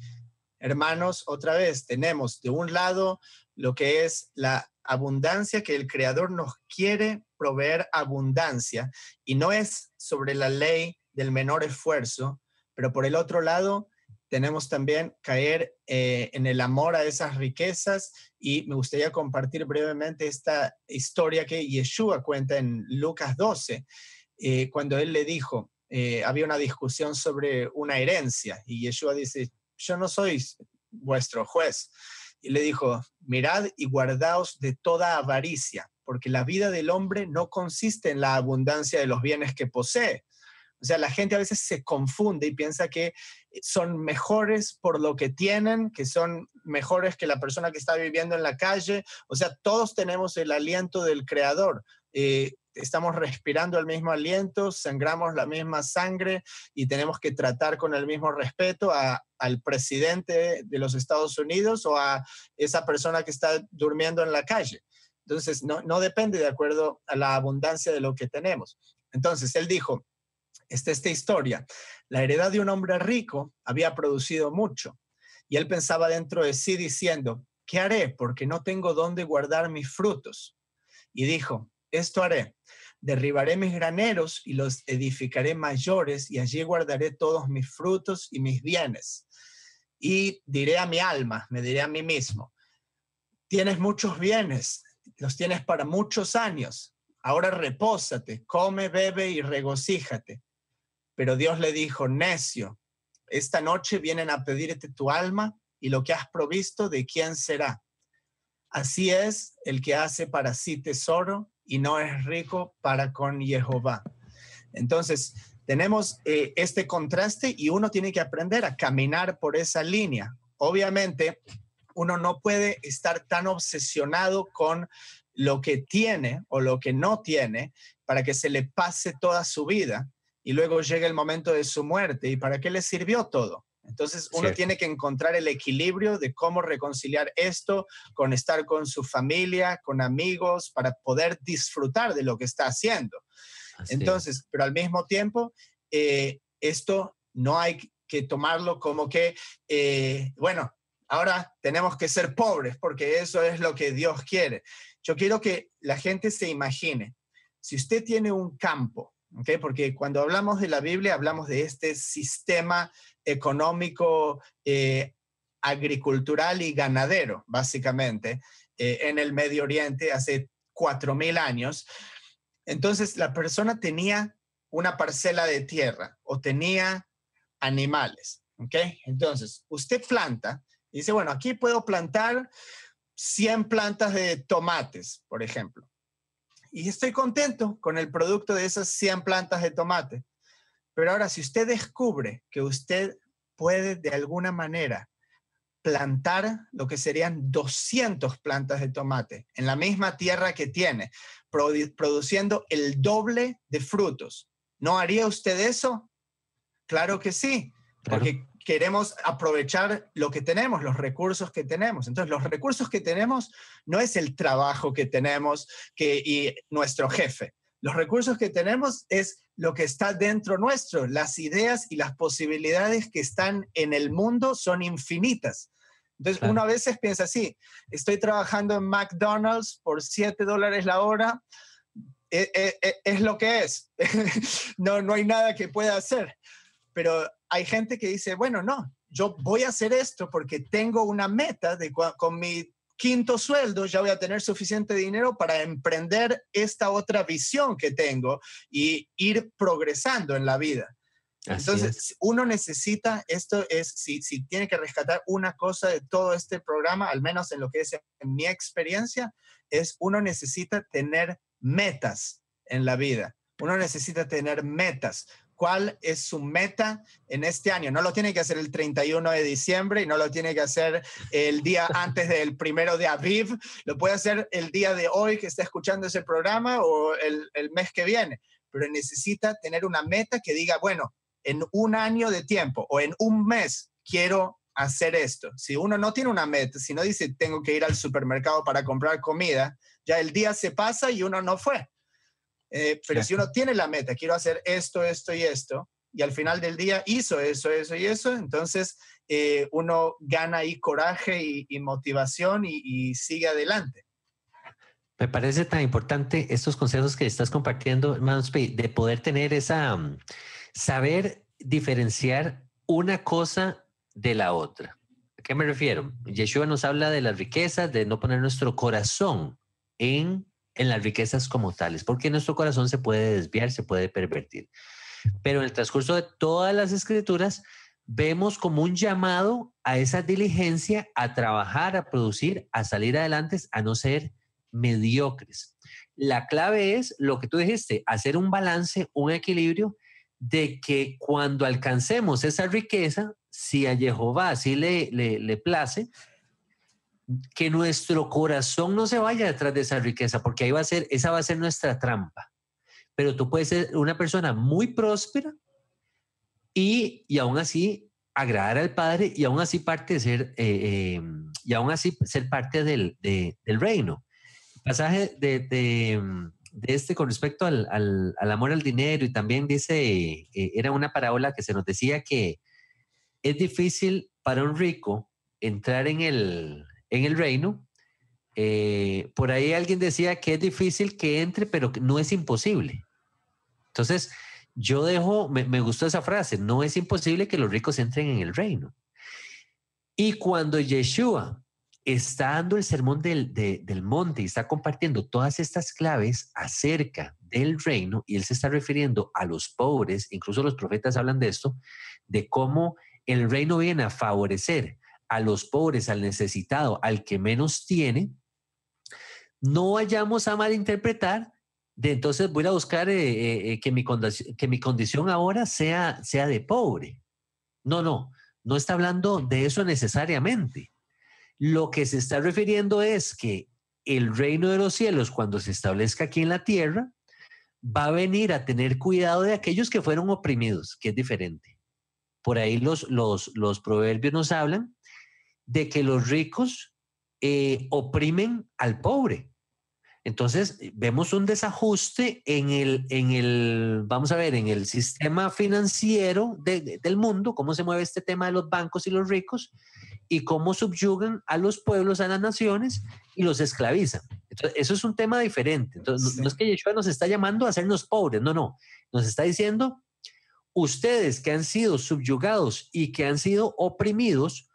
hermanos, otra vez tenemos de un lado lo que es la abundancia que el Creador nos quiere proveer abundancia y no es sobre la ley del menor esfuerzo, pero por el otro lado, tenemos también caer eh, en el amor a esas riquezas y me gustaría compartir brevemente esta historia que Yeshua cuenta en Lucas 12, eh, cuando él le dijo, eh, había una discusión sobre una herencia y Yeshua dice, yo no soy vuestro juez. Y le dijo, mirad y guardaos de toda avaricia, porque la vida del hombre no consiste en la abundancia de los bienes que posee, o sea, la gente a veces se confunde y piensa que son mejores por lo que tienen, que son mejores que la persona que está viviendo en la calle. O sea, todos tenemos el aliento del Creador. Eh, estamos respirando el mismo aliento, sangramos la misma sangre y tenemos que tratar con el mismo respeto al presidente de los Estados Unidos o a esa persona que está durmiendo en la calle. Entonces, no, no depende de acuerdo a la abundancia de lo que tenemos. Entonces, él dijo, esta, esta historia. La heredad de un hombre rico había producido mucho y él pensaba dentro de sí diciendo, ¿qué haré? Porque no tengo dónde guardar mis frutos. Y dijo, esto haré, derribaré mis graneros y los edificaré mayores y allí guardaré todos mis frutos y mis bienes. Y diré a mi alma, me diré a mí mismo, tienes muchos bienes, los tienes para muchos años, ahora repósate, come, bebe y regocíjate pero Dios le dijo, necio, esta noche vienen a pedirte tu alma y lo que has provisto, ¿de quién será? Así es el que hace para sí tesoro y no es rico para con Jehová. Entonces, tenemos eh, este contraste y uno tiene que aprender a caminar por esa línea. Obviamente, uno no puede estar tan obsesionado con lo que tiene o lo que no tiene para que se le pase toda su vida y luego llega el momento de su muerte. ¿Y para qué le sirvió todo? Entonces uno tiene que encontrar el equilibrio de cómo reconciliar esto con estar con su familia, con amigos, para poder disfrutar de lo que está haciendo. Entonces, pero al mismo tiempo, eh, esto no hay que tomarlo como que, eh, bueno, ahora tenemos que ser pobres porque eso es lo que Dios quiere. Yo quiero que la gente se imagine, si usted tiene un campo porque cuando hablamos de la Biblia hablamos de este sistema económico eh, agricultural y ganadero, básicamente, eh, en el Medio Oriente hace 4.000 años. Entonces la persona tenía una parcela de tierra o tenía animales. Entonces, usted planta y dice, bueno, aquí puedo plantar 100 plantas de tomates, por ejemplo y estoy contento con el producto de esas 100 plantas de tomate. Pero ahora, si usted descubre que usted puede de alguna manera plantar lo que serían 200 plantas de tomate en la misma tierra que tiene, produciendo el doble de frutos, ¿no haría usted eso? Claro que sí, porque queremos aprovechar lo que tenemos, los recursos que tenemos. Entonces, los recursos que tenemos no es el trabajo que tenemos que, y nuestro jefe. Los recursos que tenemos es lo que está dentro nuestro. Las ideas y las posibilidades que están en el mundo son infinitas. Entonces, uno a veces piensa así, estoy trabajando en McDonald's por 7 dólares la hora, e, e, e, es, lo que es. no, no hay nada que pueda hacer. Pero hay gente que dice, bueno, no, yo voy a hacer esto porque tengo una meta de con mi quinto sueldo ya voy a tener suficiente dinero para emprender esta otra visión que tengo y ir progresando en la vida. Entonces, uno necesita, esto es, si, si tiene que rescatar una cosa de todo este programa, al menos en lo que es en mi experiencia, es uno necesita tener metas en la vida. Uno necesita tener metas cuál es su meta en este año. No lo tiene que hacer el 31 de diciembre y no lo tiene que hacer el día antes del primero de abril. Lo puede hacer el día de hoy que está escuchando ese programa o el, el mes que viene. Pero necesita tener una meta que diga, bueno, en un año de tiempo o en un mes quiero hacer esto. Si uno no tiene una meta, si no dice tengo que ir al supermercado para comprar comida, ya el día se pasa y uno no fue. Eh, pero si uno tiene la meta, quiero hacer esto, esto y esto, y al final del día hizo eso, eso y eso, entonces eh, uno gana ahí coraje y, motivación y, sigue adelante. Me parece tan importante estos consejos que estás compartiendo, de poder tener esa, saber diferenciar una cosa de la otra. ¿A qué me refiero? Yeshua nos habla de las riquezas, de no poner nuestro corazón en, en las riquezas como tales, porque nuestro corazón se puede desviar, se puede pervertir. Pero en el transcurso de todas las escrituras, vemos como un llamado a esa diligencia, a trabajar, a producir, a salir adelante, a no ser mediocres. La clave es lo que tú dijiste, hacer un balance, un equilibrio de que cuando alcancemos esa riqueza, si a Jehová así le, le, place, que nuestro corazón no se vaya detrás de esa riqueza, porque ahí va a ser, esa va a ser nuestra trampa. Pero tú puedes ser una persona muy próspera y, y aún así agradar al Padre y aún así parte de ser, eh, eh, y aún así ser parte del, del reino pasaje de, de, este con respecto al, al, amor al dinero y también dice, eh, era una parábola que se nos decía que es difícil para un rico entrar en el, en el reino. Eh, por ahí alguien decía que es difícil que entre, pero no es imposible. Entonces, yo dejo, me, me gustó esa frase, no es imposible que los ricos entren en el reino. Y cuando Yeshua está dando el sermón del, del monte y está compartiendo todas estas claves acerca del reino y él se está refiriendo a los pobres, incluso los profetas hablan de esto, de cómo el reino viene a favorecer a los pobres, al necesitado, al que menos tiene, no vayamos a malinterpretar de entonces voy a buscar eh, eh, eh, que, mi que mi condición ahora sea, sea de pobre. No, no, no está hablando de eso necesariamente. Lo que se está refiriendo es que el reino de los cielos, cuando se establezca aquí en la tierra, va a venir a tener cuidado de aquellos que fueron oprimidos, que es diferente. Por ahí los, los, los proverbios nos hablan de que los ricos eh, oprimen al pobre. Entonces, vemos un desajuste en el, en el, vamos a ver, en el sistema financiero del mundo, cómo se mueve este tema de los bancos y los ricos, y cómo subyugan a los pueblos, a las naciones y los esclavizan. Entonces, eso es un tema diferente. Entonces, no, es que Yeshua nos está llamando a hacernos pobres, no, no. Nos está diciendo, ustedes que han sido subyugados y que han sido oprimidos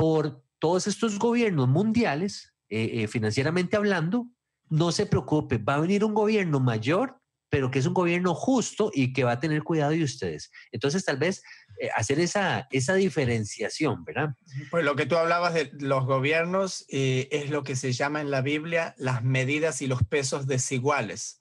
por todos estos gobiernos mundiales, eh, eh, financieramente hablando, no se preocupe, va a venir un gobierno mayor pero que es un gobierno justo y que va a tener cuidado de ustedes. Entonces, tal vez eh, hacer esa, esa diferenciación, ¿verdad? Pues lo que tú hablabas de los gobiernos eh, es lo que se llama en la Biblia las medidas y los pesos desiguales.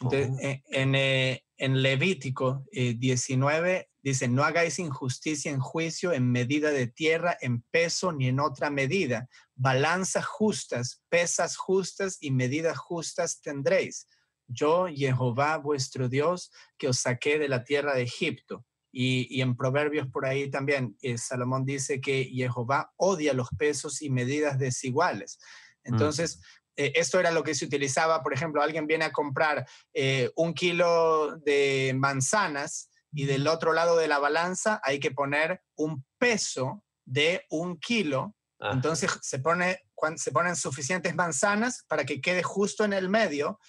Oh. Eh, en, en, Levítico 19 dice, no hagáis injusticia en juicio, en medida de tierra, en peso ni en otra medida. Balanzas justas, pesas justas y medidas justas tendréis yo, Jehová, vuestro Dios, que os saqué de la tierra de Egipto. Y, en Proverbios por ahí también, eh, Salomón dice que Jehová odia los pesos y medidas desiguales. Entonces, eh, esto era lo que se utilizaba, por ejemplo, alguien viene a comprar eh, un kilo de manzanas y del otro lado de la balanza hay que poner un peso de un kilo. Entonces se, pone, se ponen suficientes manzanas para que quede justo en el medio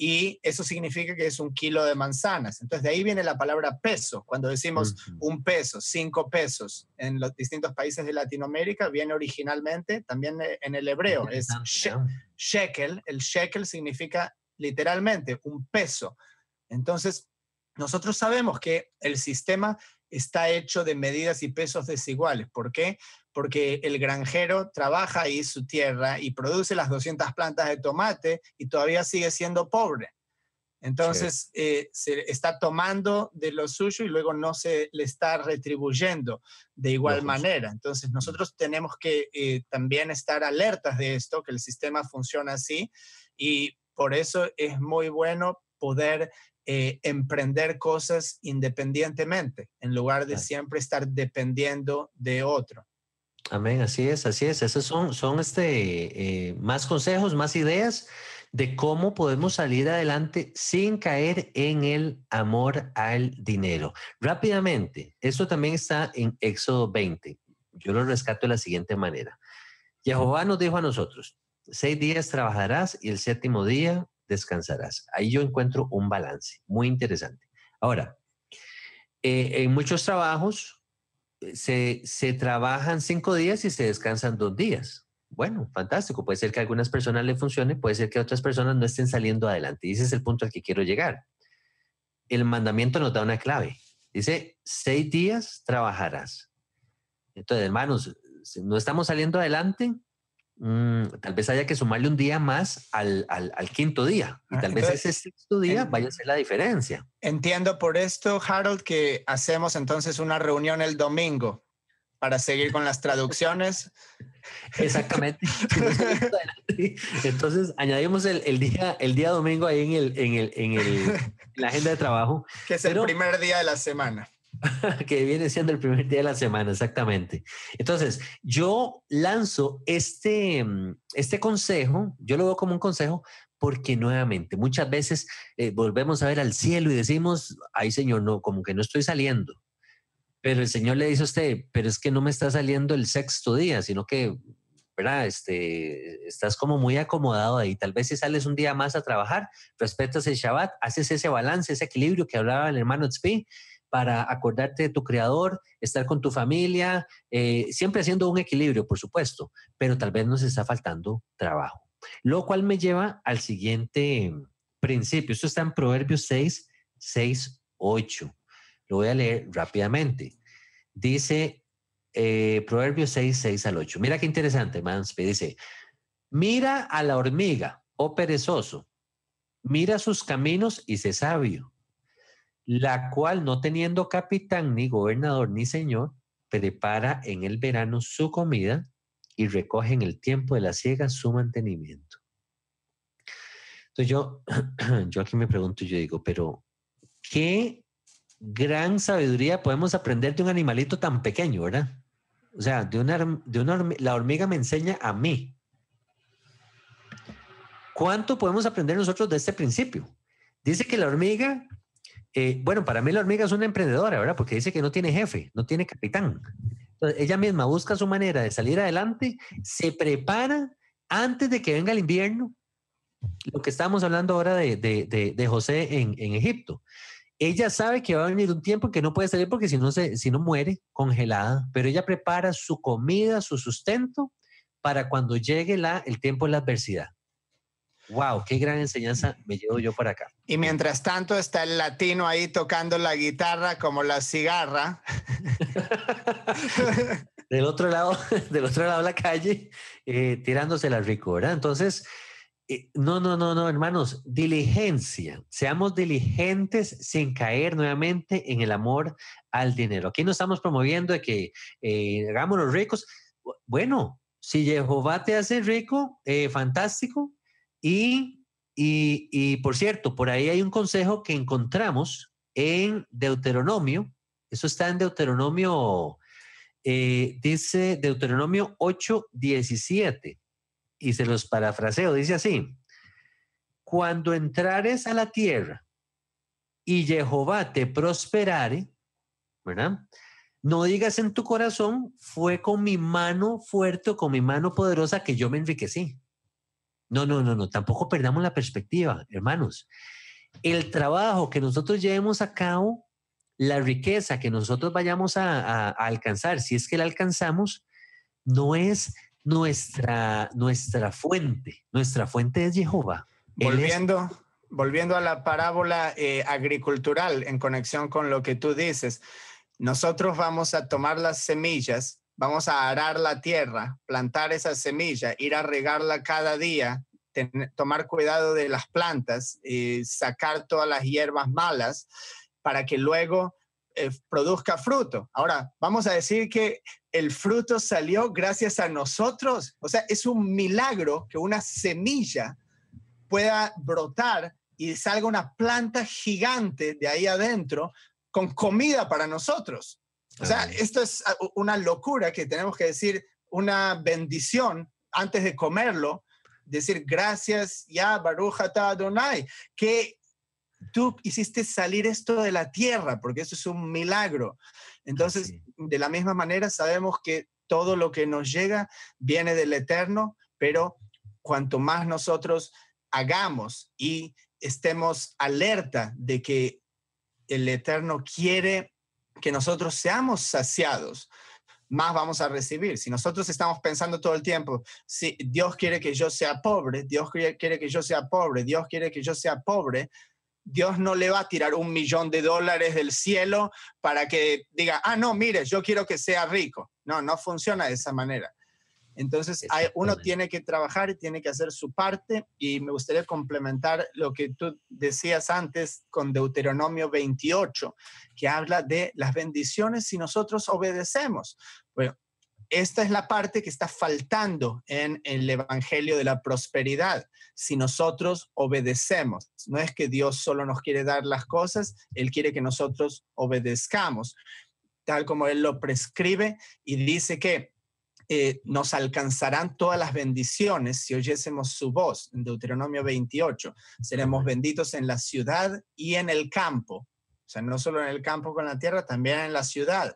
y eso significa que es un kilo de manzanas. Entonces de ahí viene la palabra peso. Cuando decimos un peso, cinco pesos en los distintos países de Latinoamérica, viene originalmente también eh, en el hebreo, es shekel. El shekel significa literalmente un peso. Entonces, nosotros sabemos que el sistema está hecho de medidas y pesos desiguales. ¿Por qué? porque el granjero trabaja ahí su tierra y produce las 200 plantas de tomate y todavía sigue siendo pobre. Entonces, eh, se está tomando de lo suyo y luego no se le está retribuyendo de igual manera. Entonces, nosotros tenemos que eh, también estar alertas de esto, que el sistema funciona así y por eso es muy bueno poder eh, emprender cosas independientemente, en lugar de siempre estar dependiendo de otro. Amén, así es, así es. Esos son, son este, eh, más consejos, más ideas de cómo podemos salir adelante sin caer en el amor al dinero. Rápidamente, esto también está en Éxodo 20. Yo lo rescato de la siguiente manera. Jehová nos dijo a nosotros, seis días trabajarás y el séptimo día descansarás. Ahí yo encuentro un balance muy interesante. Ahora, Eh, en muchos trabajos eh, se, se trabajan cinco días y se descansan dos días. Bueno, fantástico. Puede ser que algunas personas le funcione, puede ser que otras personas no estén saliendo adelante. Y ese es el punto al que quiero llegar. El mandamiento nos da una clave. Dice, seis días trabajarás. Entonces, hermanos, no estamos saliendo adelante, mm, tal vez haya que sumarle un día más al, quinto día. Y ah, tal vez ese sexto día vaya a ser la diferencia. Entiendo por esto, Harold, que hacemos entonces una reunión el domingo para seguir con las traducciones. Exactamente. Entonces añadimos el, día, el día domingo ahí en, el, en, el, en, el, la agenda de trabajo. Que es el primer día de la semana. que viene siendo el primer día de la semana, exactamente. Entonces, yo lanzo este, este consejo, yo lo veo como un consejo porque nuevamente muchas veces eh, volvemos a ver al cielo y decimos, ay Señor, no, como que no estoy saliendo. Pero el Señor le dice a usted, pero es que no me está saliendo el sexto día, sino que, ¿verdad? Este, estás como muy acomodado ahí. Tal vez si sales un día más a trabajar, respetas el Shabbat, haces ese balance, ese equilibrio que hablaba el hermano Tzvi, para acordarte de tu creador, estar con tu familia, eh, siempre haciendo un equilibrio, por supuesto, pero tal vez nos está faltando trabajo. Lo cual me lleva al siguiente principio. Esto está en Proverbios 6, 6, 8. Lo voy a leer rápidamente. Dice eh, Proverbios 6, 6 al 8. Mira qué interesante, Manspe. Dice, mira a la hormiga, oh perezoso, mira sus caminos y sé sabio, la cual no teniendo capitán, ni gobernador, ni señor, prepara en el verano su comida y recoge en el tiempo de la siega su mantenimiento. Entonces yo, yo aquí me pregunto, yo digo, pero ¿qué gran sabiduría podemos aprender de un animalito tan pequeño, ¿verdad? O sea, de una, de una la hormiga me enseña a mí. ¿Cuánto podemos aprender nosotros de este principio? Dice que la hormiga, eh, bueno, para mí la hormiga es una emprendedora, ¿verdad? Porque dice que no tiene jefe, no tiene capitán. Entonces, ella misma busca su manera de salir adelante, se prepara antes de que venga el invierno, lo que estábamos hablando ahora de, de, de, José en, en Egipto ella sabe que va a venir un tiempo que no puede salir porque si no, se, si no muere congelada, pero ella prepara su comida, su sustento para cuando llegue la, el tiempo de la adversidad. Wow, qué gran enseñanza me llevo yo para acá. Y mientras tanto está el latino ahí tocando la guitarra como la cigarra. del otro lado, del otro lado de la calle, eh, tirándose la rico, ¿verdad? Entonces, eh, no, no, no, no, hermanos, diligencia. Seamos diligentes sin caer nuevamente en el amor al dinero. Aquí no estamos promoviendo de que eh, hagámonos ricos. Bueno, si Jehová te hace rico, eh, fantástico. Y, y, y, por cierto, por ahí hay un consejo que encontramos en Deuteronomio. Eso está en Deuteronomio, dice Deuteronomio 8, 17 y se los parafraseo, dice así, cuando entrares a la tierra y Jehová te prosperare, ¿verdad? No digas en tu corazón, fue con mi mano fuerte o con mi mano poderosa que yo me enriquecí. No, no, no, no, tampoco perdamos la perspectiva, hermanos. El trabajo que nosotros llevemos a cabo, la riqueza que nosotros vayamos a, a alcanzar, si es que la alcanzamos, no es nuestra, nuestra fuente. Nuestra fuente es Jehová. Volviendo, volviendo a la parábola eh, agricultural en conexión con lo que tú dices, nosotros vamos a tomar las semillas, vamos a arar la tierra, plantar esa semilla, ir a regarla cada día, tomar cuidado de las plantas, y sacar todas las hierbas malas para que luego eh, produzca fruto. Ahora, vamos a decir que el fruto salió gracias a nosotros. O sea, es un milagro que una semilla pueda brotar y salga una planta gigante de ahí adentro con comida para nosotros. O sea, esto es una locura que tenemos que decir, una bendición antes de comerlo, decir gracias ya Baruch Adonai, que tú hiciste salir esto de la tierra, porque eso es un milagro. Entonces, de la misma manera, sabemos que todo lo que nos llega viene del Eterno, pero cuanto más nosotros hagamos y estemos alerta de que el Eterno quiere que nosotros seamos saciados, más vamos a recibir. Si nosotros estamos pensando todo el tiempo, si Dios quiere que yo sea pobre, Dios quiere que yo sea pobre, Dios quiere que yo sea pobre, Dios no le va a tirar un millón de dólares del cielo para que diga, ah, no, mire, yo quiero que sea rico. No, no funciona de esa manera. Entonces, uno tiene que trabajar y tiene que hacer su parte y me gustaría complementar lo que tú decías antes con Deuteronomio 28, que habla de las bendiciones si nosotros obedecemos. Bueno, esta es la parte que está faltando en el Evangelio de la Prosperidad. Si nosotros obedecemos, no es que Dios solo nos quiere dar las cosas, Él quiere que nosotros obedezcamos, tal como Él lo prescribe y dice que eh, nos alcanzarán todas las bendiciones si oyésemos su voz. En Deuteronomio 28, seremos benditos en la ciudad y en el campo. O sea, no solo en el campo con la tierra, también en la ciudad.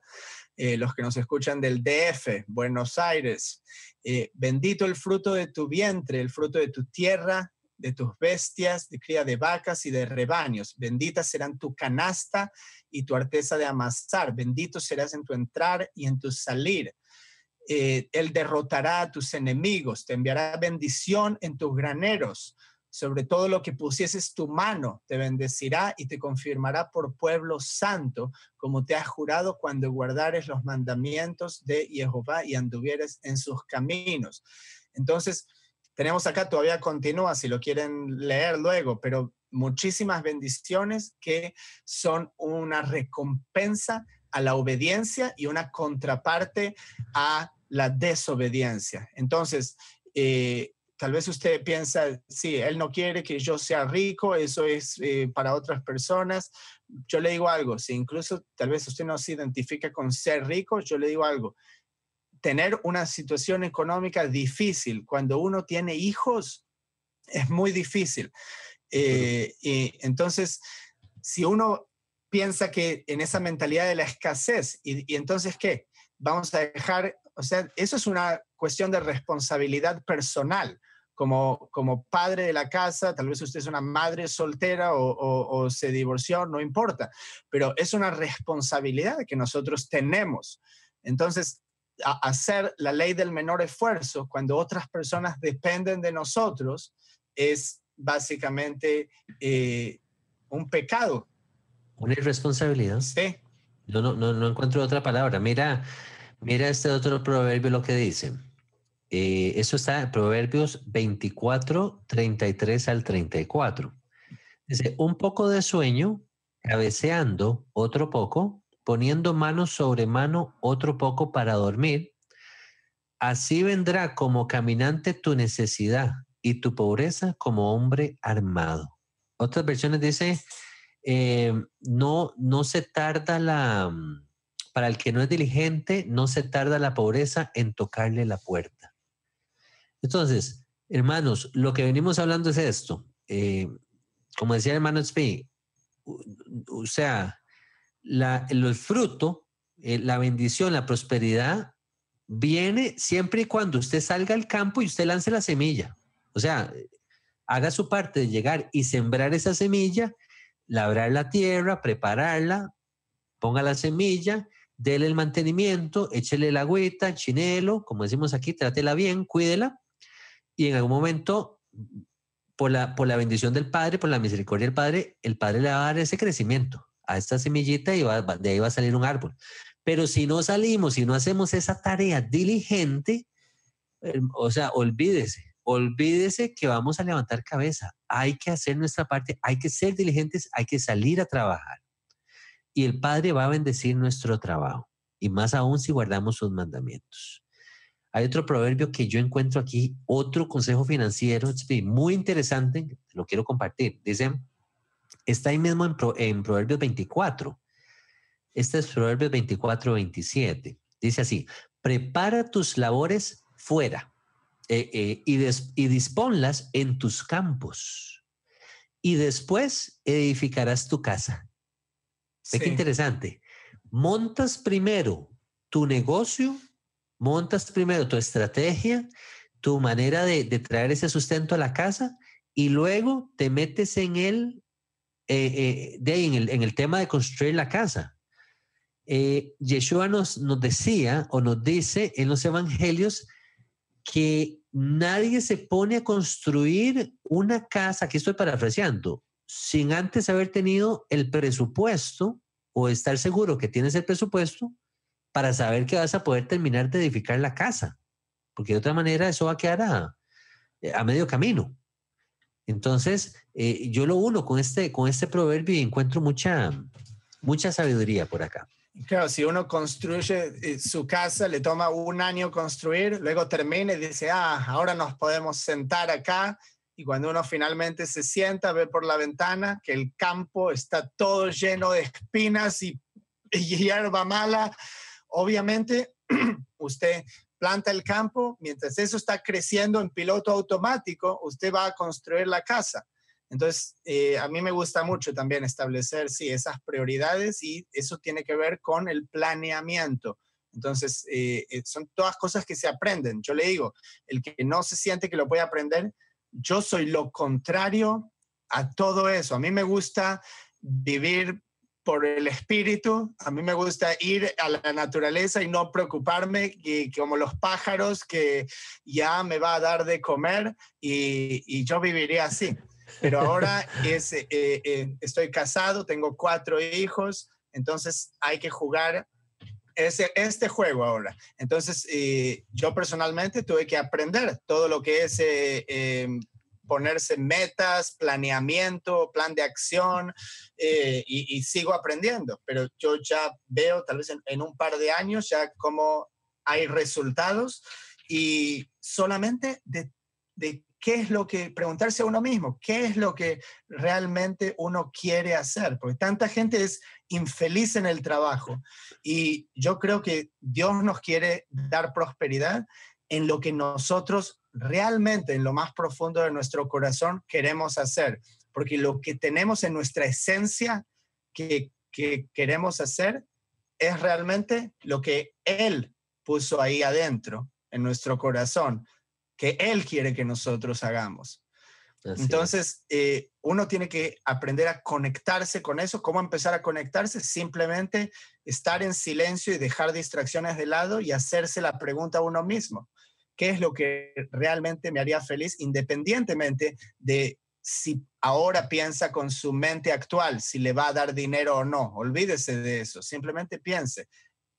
Eh, los que nos escuchan del DF, Buenos Aires, eh, bendito el fruto de tu vientre, el fruto de tu tierra, de tus bestias, de cría de vacas y de rebaños. Benditas serán tu canasta y tu arteza de amasar. Bendito serás en tu entrar y en tu salir. Eh, él derrotará a tus enemigos, te enviará bendición en tus graneros, sobre todo lo que pusieses tu mano, te bendecirá y te confirmará por pueblo santo, como te ha jurado cuando guardares los mandamientos de Jehová y anduvieres en sus caminos. Entonces, tenemos acá, todavía continúa, si lo quieren leer luego, pero muchísimas bendiciones que son una recompensa a la obediencia y una contraparte a la desobediencia. Entonces, eh, tal vez usted piensa, sí, él no quiere que yo sea rico, eso es eh, para otras personas. Yo le digo algo, si incluso tal vez usted no se identifica con ser rico, yo le digo algo, tener una situación económica difícil cuando uno tiene hijos es muy difícil. Eh, y entonces, si uno piensa que en esa mentalidad de la escasez. Y, entonces, ¿qué? Vamos a dejar, o sea, eso es una cuestión de responsabilidad personal. Como, como padre de la casa, tal vez usted es una madre soltera o, se divorció, no importa, pero es una responsabilidad que nosotros tenemos. Entonces, hacer la ley del menor esfuerzo cuando otras personas dependen de nosotros es básicamente eh, un pecado una irresponsabilidad. Sí. No, no, no, encuentro otra palabra. Mira, mira este otro proverbio lo que dice. Eh, eso está en Proverbios 24, 33 al 34. Dice, un poco de sueño, cabeceando otro poco, poniendo mano sobre mano otro poco para dormir. Así vendrá como caminante tu necesidad y tu pobreza como hombre armado. Otras versiones dice, eh, no, no se tarda la, mm, para el que no es diligente, no se tarda la pobreza en tocarle la puerta. Entonces, hermanos, lo que venimos hablando es esto. Eh, como decía el hermano Spi, o sea, la, el fruto, eh, la bendición, la prosperidad, viene siempre y cuando usted salga al campo y usted lance la semilla. O sea, haga su parte de llegar y sembrar esa semilla labrar la tierra, prepararla, ponga la semilla, déle el mantenimiento, échele el agüita, el chinelo, como decimos aquí, trátela bien, cuídela, y en algún momento, por la, por la bendición del Padre, por la misericordia del Padre, el Padre le va a dar ese crecimiento a esta semillita y de ahí va a salir un árbol. Pero si no salimos, si no hacemos esa tarea diligente, o sea, olvídese, olvídese que vamos a levantar cabeza. Hay que hacer nuestra parte, hay que ser diligentes, hay que salir a trabajar. Y el Padre va a bendecir nuestro trabajo, y más aún si guardamos sus mandamientos. Hay otro proverbio que yo encuentro aquí, otro consejo financiero muy interesante, lo quiero compartir. Dice, está ahí mismo en, Proverbios 24. Este es Proverbios 24, 27. Dice así, prepara tus labores fuera eh, eh, y, y disponlas en tus campos. Y después edificarás tu casa. Ve qué interesante. Montas primero tu negocio, montas primero tu estrategia, tu manera de, traer ese sustento a la casa y luego te metes en el, eh, de en el, en el tema de construir la casa. eh, Yeshua nos, nos decía o nos dice en los evangelios que nadie se pone a construir una casa, aquí estoy parafraseando, sin antes haber tenido el presupuesto o estar seguro que tienes el presupuesto para saber que vas a poder terminar de edificar la casa, porque de otra manera eso va a quedar a, a medio camino. Entonces, eh, yo lo uno con este, con este proverbio y encuentro mucha, mucha sabiduría por acá. Claro, si uno construye eh, su casa, le toma un año construir, luego termina y dice, ah, ahora nos podemos sentar acá. Y cuando uno finalmente se sienta, ve por la ventana que el campo está todo lleno de espinas y, y hierba mala. Obviamente, usted planta el campo, mientras eso está creciendo en piloto automático, usted va a construir la casa. Entonces, eh, a mí me gusta mucho también establecer, sí, esas prioridades y eso tiene que ver con el planeamiento. Entonces, eh, eh, son todas cosas que se aprenden. Yo le digo, el que no se siente que lo puede aprender, yo soy lo contrario a todo eso. A mí me gusta vivir por el espíritu. A mí me gusta ir a la naturaleza y no preocuparme que, como los pájaros que ya me va a dar de comer y, yo viviría así. Pero ahora es, eh, eh, estoy casado, tengo cuatro hijos, entonces hay que jugar ese, este juego ahora. Entonces, eh, yo personalmente tuve que aprender todo lo que es ponerse metas, planeamiento, plan de acción y, sigo aprendiendo, pero yo ya veo tal vez en, un par de años ya cómo hay resultados y solamente de qué es lo que, preguntarse a uno mismo, qué es lo que realmente uno quiere hacer, porque tanta gente es infeliz en el trabajo y yo creo que Dios nos quiere dar prosperidad en lo que nosotros realmente en lo más profundo de nuestro corazón queremos hacer, porque lo que tenemos en nuestra esencia que, queremos hacer es realmente lo que Él puso ahí adentro, en nuestro corazón, que Él quiere que nosotros hagamos. Entonces, eh, uno tiene que aprender a conectarse con eso. ¿Cómo empezar a conectarse? Simplemente estar en silencio y dejar distracciones de lado y hacerse la pregunta a uno mismo qué es lo que realmente me haría feliz, independientemente de si ahora piensa con su mente actual, si le va a dar dinero o no. Olvídese de eso, simplemente piense,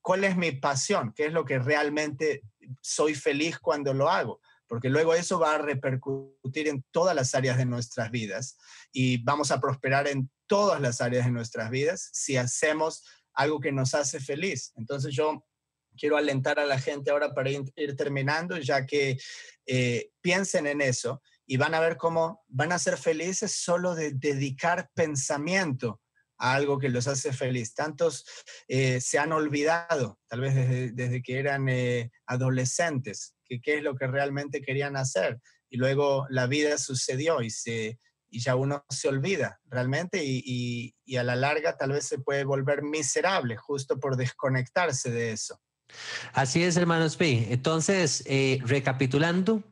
¿cuál es mi pasión? ¿Qué es lo que realmente soy feliz cuando lo hago? Porque luego eso va a repercutir en todas las áreas de nuestras vidas y vamos a prosperar en todas las áreas de nuestras vidas si hacemos algo que nos hace feliz. Entonces yo quiero alentar a la gente ahora para ir, terminando, ya que eh, piensen en eso y van a ver cómo van a ser felices solo de dedicar pensamiento a algo que los hace feliz. Tantos eh, se han olvidado, tal vez desde, que eran eh, adolescentes, que qué es lo que realmente querían hacer. Y luego la vida sucedió y, se, y ya uno se olvida realmente y, y a la larga tal vez se puede volver miserable justo por desconectarse de eso. Así es, hermanos P. Entonces, eh, recapitulando,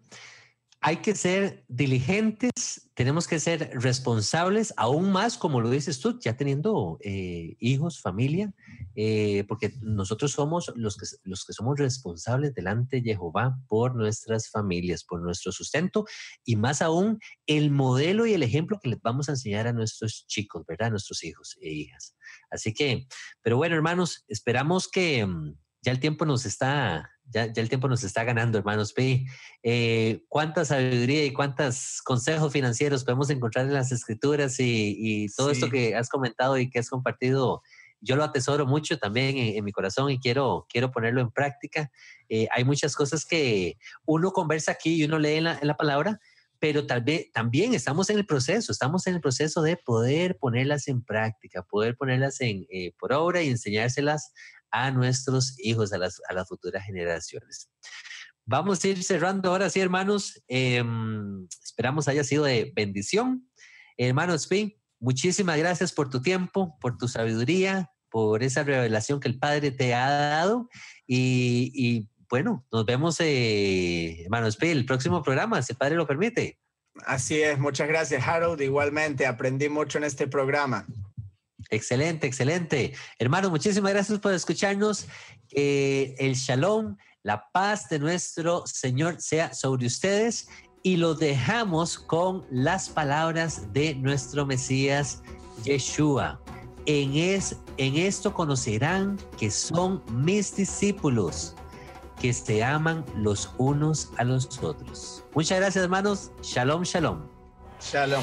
hay que ser diligentes, tenemos que ser responsables, aún más, como lo dices tú, ya teniendo eh, hijos, familia, eh, porque nosotros somos los que, los que somos responsables delante de Jehová por nuestras familias, por nuestro sustento y más aún el modelo y el ejemplo que les vamos a enseñar a nuestros chicos, ¿verdad? A nuestros hijos e hijas. Así que, pero bueno, hermanos, esperamos que mm, ya el tiempo nos está, ya, el tiempo nos está ganando, hermanos P. Eh, ¿Cuánta sabiduría y cuántos consejos financieros podemos encontrar en las escrituras y, todo esto que has comentado y que has compartido? Yo lo atesoro mucho también en, mi corazón y quiero, quiero ponerlo en práctica. Eh, hay muchas cosas que uno conversa aquí y uno lee en la, palabra, pero tal vez también estamos en el proceso, estamos en el proceso de poder ponerlas en práctica, poder ponerlas en, eh, por obra y enseñárselas a nuestros hijos, a las, a las futuras generaciones. Vamos a ir cerrando ahora sí, hermanos. Em, esperamos haya sido de bendición. Hermanos P, muchísimas gracias por tu tiempo, por tu sabiduría, por esa revelación que el Padre te ha dado. Y, bueno, nos vemos, eh, hermanos el próximo programa, si el Padre lo permite. Así es, muchas gracias, Harold. Igualmente, aprendí mucho en este programa. Excelente, excelente. Hermano, muchísimas gracias por escucharnos. el shalom, la paz de nuestro Señor sea sobre ustedes y lo dejamos con las palabras de nuestro Mesías Yeshua. En, es, en esto conocerán que son mis discípulos, que se aman los unos a los otros. Muchas gracias hermanos. Shalom, shalom. Shalom.